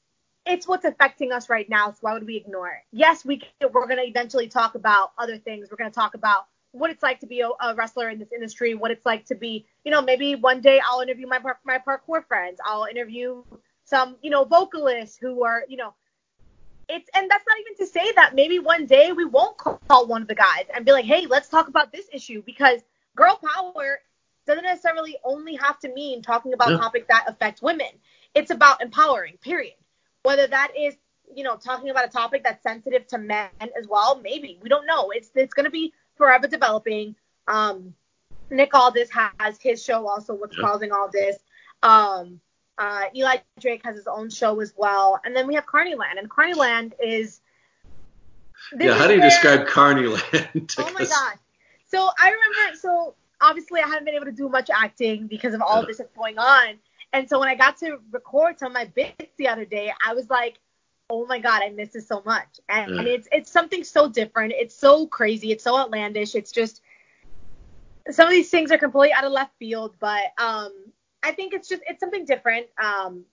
Speaker 13: it's what's affecting us right now so why would we ignore it yes we can, we're going to eventually talk about other things we're going to talk about what it's like to be a, a wrestler in this industry what it's like to be you know maybe one day i'll interview my par- my parkour friends. I'll interview some you know vocalists who are you know it's and that's not even to say that maybe one day we won't call one of the guys and be like hey let's talk about this issue because girl power doesn't necessarily only have to mean talking about
Speaker 12: Yeah.
Speaker 13: topics that affect women. It's about empowering period. Whether that is you know talking about a topic that's sensitive to men as well maybe. We don't know. It's it's going to be forever developing um nick aldis has his show also what's
Speaker 12: Yeah.
Speaker 13: causing all this um uh eli drake has his own show as well and then we have carnyland and carnyland is
Speaker 12: yeah, how do you
Speaker 13: where-
Speaker 12: describe Carnyland?
Speaker 13: Oh my god. So I remember, so obviously I haven't been able to do much acting because of all this that's going on. And so when I got to record some of my bits the other day, I was like, oh my god, I miss this so much. And, and it's it's something so different. It's so crazy. It's so outlandish. It's just some of these things are completely out of left field, but um, I think it's just it's something different. Um,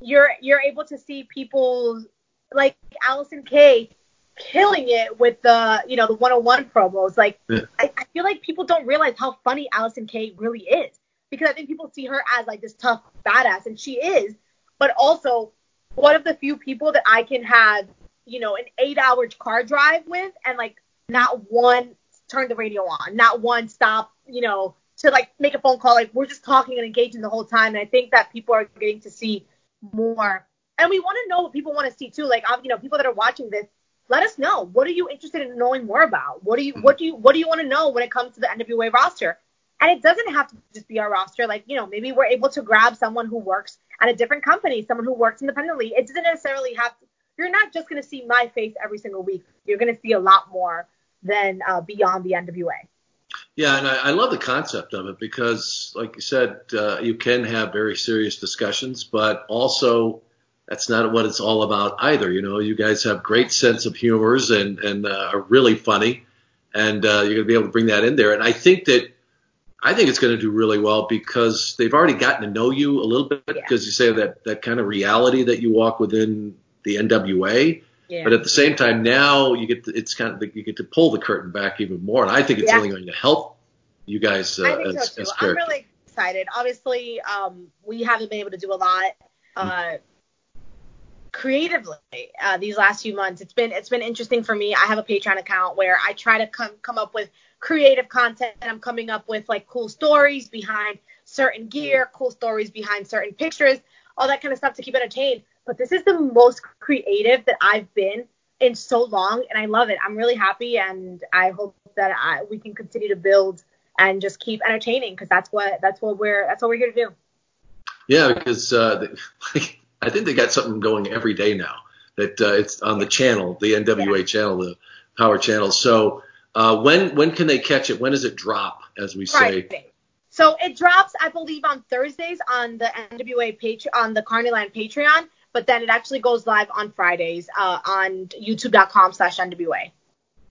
Speaker 13: you're you're able to see people like Allysin Kay killing it with the you know the 101 promos. Like
Speaker 12: Yeah.
Speaker 13: I, I feel like people don't realize how funny Allysin Kay really is because I think people see her as like this tough badass, and she is, but also one of the few people that I can have you know an eight hour car drive with and like not one turn the radio on, not one stop, you know, to like make a phone call. Like we're just talking and engaging the whole time. And I think that people are getting to see more. And we want to know what people want to see too. Like, you know, people that are watching this, let us know. What are you interested in knowing more about? What do you, mm-hmm. what do you, what do you want to know when it comes to the NWA roster? And it doesn't have to just be our roster. Like, you know, maybe we're able to grab someone who works at a different company, someone who works independently. It doesn't necessarily have to, you're not just going to see my face every single week. You're going to see a lot more than uh, beyond the NWA.
Speaker 12: Yeah, and I, I love the concept of it because, like you said, uh, you can have very serious discussions, but also that's not what it's all about either. You know, you guys have great sense of humors and and uh, are really funny, and uh, you're gonna be able to bring that in there. And I think that I think it's going to do really well because they've already gotten to know you a little bit because you say that that kind of reality that you walk within the NWA.
Speaker 13: Yeah.
Speaker 12: But at the same time, now you get to, it's kind of you get to pull the curtain back even more, and I think it's
Speaker 13: Yeah.
Speaker 12: only going to help you guys uh,
Speaker 13: I think
Speaker 12: as,
Speaker 13: so too. I'm really excited. Obviously, um, we haven't been able to do a lot uh, creatively uh, these last few months. It's been it's been interesting for me. I have a Patreon account where I try to come come up with creative content. I'm coming up with like cool stories behind certain gear, cool stories behind certain pictures, all that kind of stuff to keep entertained. But this is the most creative that I've been in so long, and I love it. I'm really happy, and I hope that I, we can continue to build and just keep entertaining because that's what that's what we're that's what we're here to do.
Speaker 12: Yeah, because uh, they, I think they got something going every day now. That uh, it's on the channel, the NWA channel, the Power Channel. So uh, when when can they catch it? When does it drop? As we say.
Speaker 13: Friday. So it drops, I believe, on Thursdays on the NWA page on the Carnyland Patreon, but then it actually goes live on Fridays uh, on YouTube.com/slash NWA.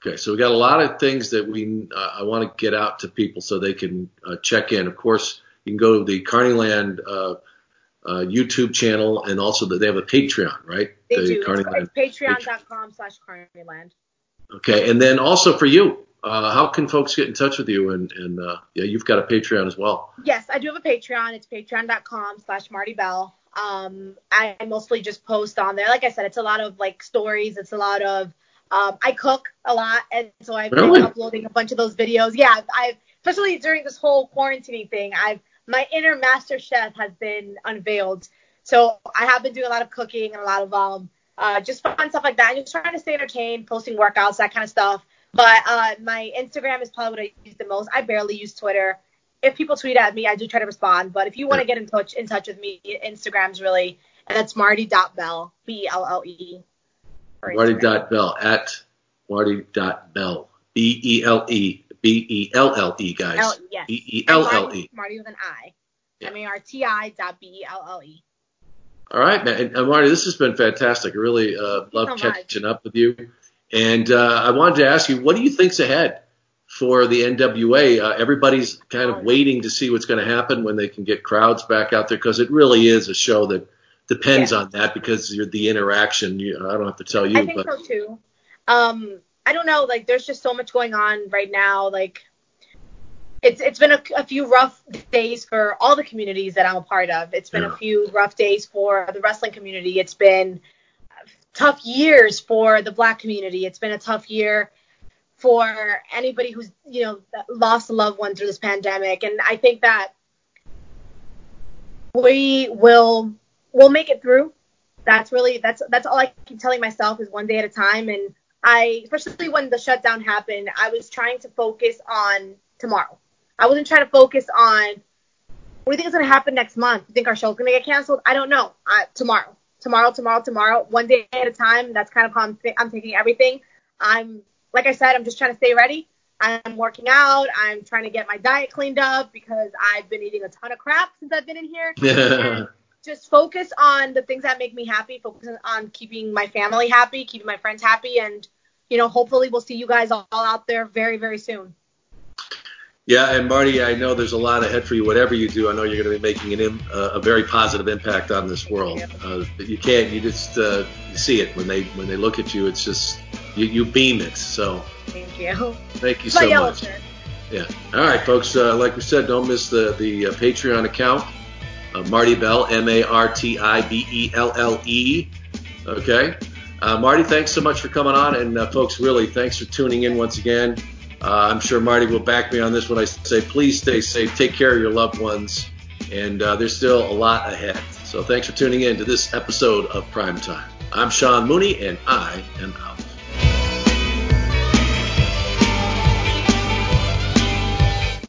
Speaker 12: Okay, so we got a lot of things that we uh, I want to get out to people so they can uh, check in. Of course, you can go to the Carnyland uh, uh, YouTube channel, and also the, they have a Patreon, right?
Speaker 13: They
Speaker 12: the
Speaker 13: do. Patreon.com slash Carnyland.
Speaker 12: Okay, and then also for you, uh, how can folks get in touch with you? And, and uh, yeah, you've got a Patreon as well.
Speaker 13: Yes, I do have a Patreon. It's patreon.com slash Marti Belle. Um, I mostly just post on there. Like I said, it's a lot of like stories. It's a lot of um, I cook a lot, and so I've
Speaker 12: really?
Speaker 13: been uploading a bunch of those videos. Yeah, I've, I've especially during this whole quarantining thing, I've my inner master chef has been unveiled. So I have been doing a lot of cooking and a lot of um uh, just fun stuff like that. Just trying to stay entertained, posting workouts, that kind of stuff. But uh, my Instagram is probably what I use the most. I barely use Twitter. If people tweet at me, I do try to respond. But if you want to get in touch in touch with me, Instagram's really and that's Marti.belle, B E L L E.
Speaker 12: Marti.belle at Marti.belle. B E L E. B E L L E, guys.
Speaker 13: L, yes.
Speaker 12: B E L L E.
Speaker 13: Marti with an I. M A R T I dot B E L L E.
Speaker 12: All right, man. And, uh, Marti, this has been fantastic. I really uh, love
Speaker 13: so
Speaker 12: catching up with you. And uh, I wanted to ask you, what do you think's ahead for the NWA? Uh, everybody's kind of waiting to see what's going to happen when they can get crowds back out there because it really is a show that depends
Speaker 13: Yeah.
Speaker 12: on that because you're the interaction. You, I don't have to tell you,
Speaker 13: I think
Speaker 12: but
Speaker 13: so too. Um, I don't know. Like, there's just so much going on right now. Like, it's it's been a, a few rough days for all the communities that I'm a part of. It's been a few rough days for the wrestling community. It's been tough years for the black community. It's been a tough year for anybody who's you know lost a loved one through this pandemic. And I think that we will we'll make it through. That's really that's that's all I keep telling myself is one day at a time. And I especially when the shutdown happened, I was trying to focus on tomorrow. I wasn't trying to focus on what do you think is going to happen next month? You think our show's going to get canceled? I don't know. Uh, tomorrow, tomorrow, tomorrow, tomorrow, one day at a time. That's kind of how I'm, th- I'm taking everything. I'm, like I said, I'm just trying to stay ready. I'm working out. I'm trying to get my diet cleaned up because I've been eating a ton of crap since I've been in here. And just focus on the things that make me happy. Focus on keeping my family happy, keeping my friends happy, and you know, hopefully we'll see you guys all out there very, very soon.
Speaker 12: Yeah, and Marti, I know there's a lot ahead for you. Whatever you do, I know you're going to be making an Im- uh, a very positive impact on this world. Uh, you can't, you just uh, you see it when they when they look at you. It's just you, you beam it. So
Speaker 13: Thank you.
Speaker 12: thank you
Speaker 13: my
Speaker 12: so
Speaker 13: yellow
Speaker 12: much.
Speaker 13: shirt.
Speaker 12: Yeah. All right, folks. Uh, like we said, don't miss the the uh, Patreon account. Uh, Marti Belle, M A R T I B E L L E. Okay. Uh, Marti, thanks so much for coming on, and uh, folks, really, thanks for tuning in once again. Uh, I'm sure Marti will back me on this when I say, please stay safe, take care of your loved ones, and uh, there's still a lot ahead. So thanks for tuning in to this episode of Prime Time. I'm Sean Mooney, and I am out.